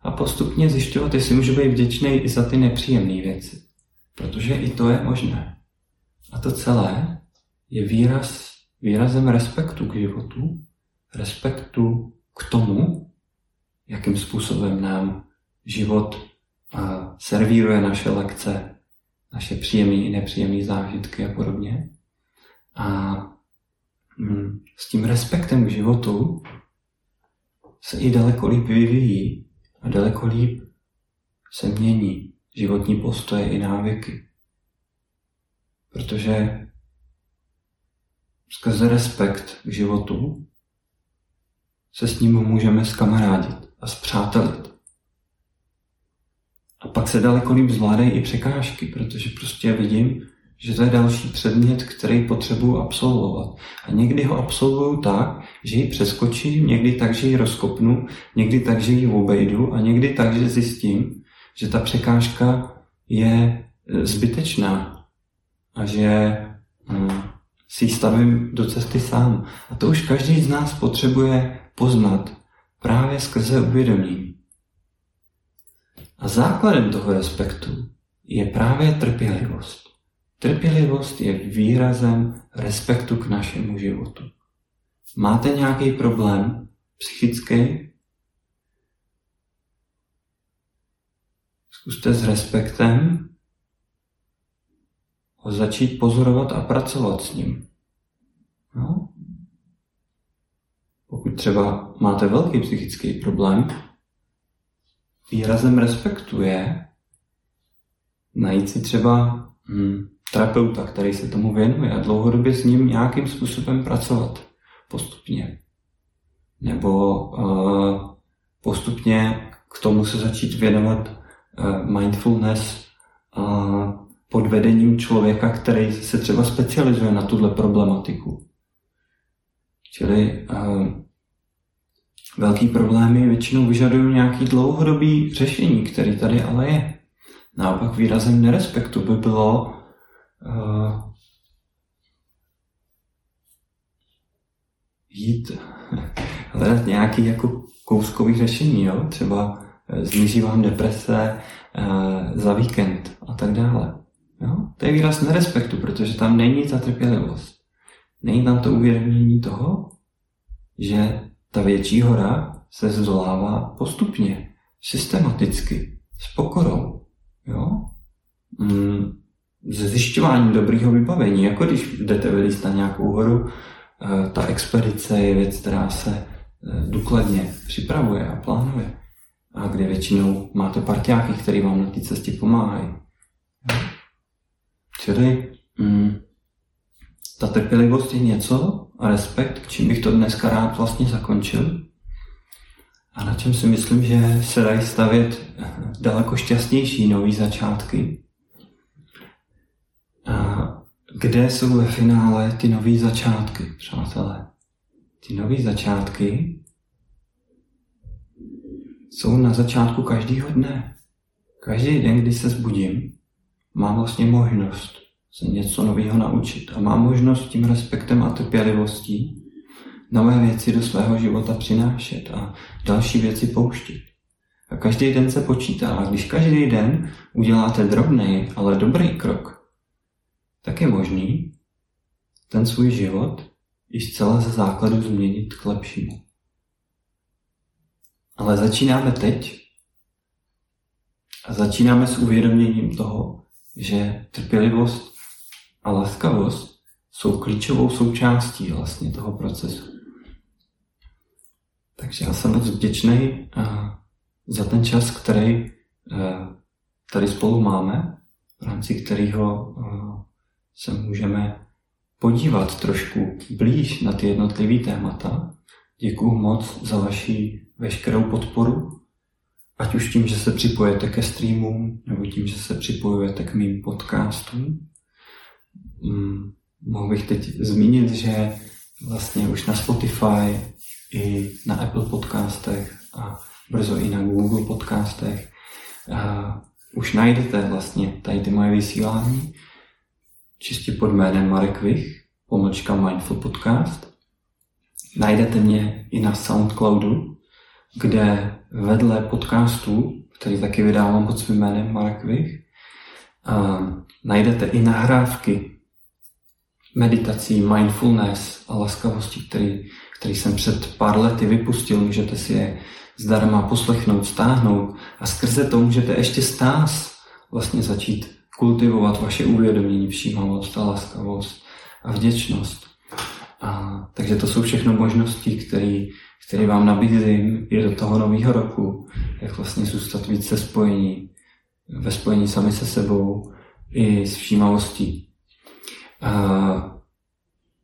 a postupně zjišťovat, jestli můžu být vděčný i za ty nepříjemné věci. Protože i to je možné. A to celé je výraz, výrazem respektu k životu, respektu k tomu, jakým způsobem nám život servíruje naše lekce, naše příjemné i nepříjemné zážitky a podobně. A mm, s tím respektem k životu se i daleko líp vyvíjí a daleko líp se mění životní postoje i návyky. Protože skrze respekt k životu se s ním můžeme skamarádit a zpřátelit. A pak se daleko líp zvládají i překážky, protože prostě vidím, že to je další předmět, který potřebuji absolvovat. A někdy ho absolvuju tak, že ji přeskočím, někdy tak, že ji rozkopnu, někdy tak, že ji obejdu a někdy tak, že zjistím, že ta překážka je e, zbytečná a že hm, si ji stavím do cesty sám. A to už každý z nás potřebuje poznat právě skrze uvědomění. A základem toho respektu je právě trpělivost. Trpělivost je výrazem respektu k našemu životu. Máte nějaký problém psychický? Zkuste s respektem ho začít pozorovat a pracovat s ním. No, pokud třeba máte velký psychický problém, výrazem respektu je najít si třeba hm, terapeuta, který se tomu věnuje a dlouhodobě s ním nějakým způsobem pracovat postupně. Nebo uh, postupně k tomu se začít věnovat uh, mindfulness uh, pod vedením člověka, který se třeba specializuje na tuhle problematiku. Čili uh, velký problémy většinou vyžadují nějaký dlouhodobý řešení, který tady ale je. Naopak výrazem nerespektu by bylo uh, jít hledat nějaký jako kouskový řešení, jo? třeba zniží vám deprese uh, za víkend a tak dále. Jo? To je výraz nerespektu, protože tam není ta trpělivost. Není tam to uvědomění toho, že ta větší hora se zdolává postupně, systematicky, s pokorou. Jo? Mm, se zjišťováním dobrého vybavení, jako když jdete vylíst na nějakou horu, eh, ta expedice je věc, která se eh, důkladně připravuje a plánuje. A kde většinou máte partiáky, který vám na té cestě pomáhají. Čili mm, ta trpělivost je něco respekt, k čím bych to dneska rád vlastně zakončil. A na čem si myslím, že se dají stavět daleko šťastnější nový začátky. A kde jsou ve finále ty nové začátky, přátelé? Ty nové začátky jsou na začátku každého dne. Každý den, kdy se zbudím, mám vlastně možnost se něco nového naučit a mám možnost tím respektem a trpělivostí nové věci do svého života přinášet a další věci pouštět. A každý den se počítá. A když každý den uděláte drobný, ale dobrý krok, tak je možný ten svůj život i zcela ze základu změnit k lepšímu. Ale začínáme teď a začínáme s uvědoměním toho, že trpělivost a laskavost jsou klíčovou součástí vlastně toho procesu. Takže já jsem moc vděčný eh, za ten čas, který eh, tady spolu máme, v rámci kterého eh, se můžeme podívat trošku blíž na ty jednotlivé témata. Děkuju moc za vaši veškerou podporu, ať už tím, že se připojete ke streamům, nebo tím, že se připojujete k mým podcastům. Hmm, mohl bych teď zmínit, že vlastně už na Spotify i na Apple podcastech a brzo i na Google podcastech a už najdete vlastně tady ty moje vysílání čistě pod jménem Marek Vich, pomlčka Mindful Podcast. Najdete mě i na Soundcloudu, kde vedle podcastů, který taky vydávám pod svým jménem Marek Vich, najdete i nahrávky meditací, mindfulness a laskavosti, který, který jsem před pár lety vypustil. Můžete si je zdarma poslechnout, stáhnout a skrze to můžete ještě stás vlastně začít kultivovat vaše uvědomění, všímavost a laskavost a vděčnost. A, takže to jsou všechno možnosti, které které vám nabízím i do toho nového roku, jak vlastně zůstat více spojení, ve spojení sami se sebou i s všímavostí. A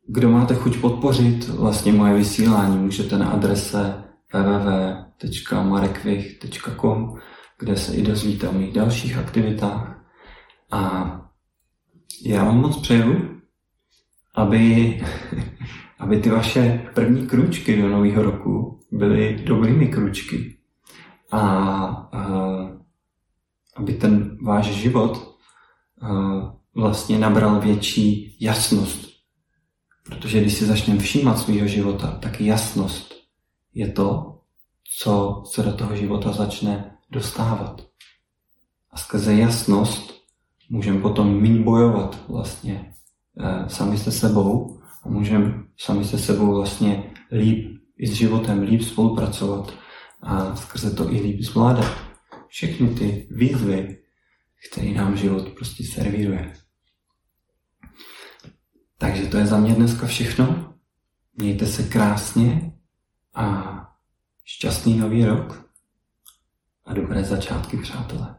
kdo máte chuť podpořit vlastně moje vysílání, můžete na adrese www.marekvich.com, kde se i dozvíte o mých dalších aktivitách. A já vám moc přeju, aby, aby ty vaše první kručky do nového roku byly dobrými kručky. A, a aby ten váš život vlastně nabral větší jasnost. Protože když si začneme všímat svého života, tak jasnost je to, co se do toho života začne dostávat. A skrze jasnost můžeme potom méně bojovat vlastně e, sami se sebou a můžeme sami se sebou vlastně líp i s životem líp spolupracovat a skrze to i líp zvládat všechny ty výzvy, které nám život prostě servíruje. Takže to je za mě dneska všechno. Mějte se krásně a šťastný nový rok a dobré začátky, přátelé.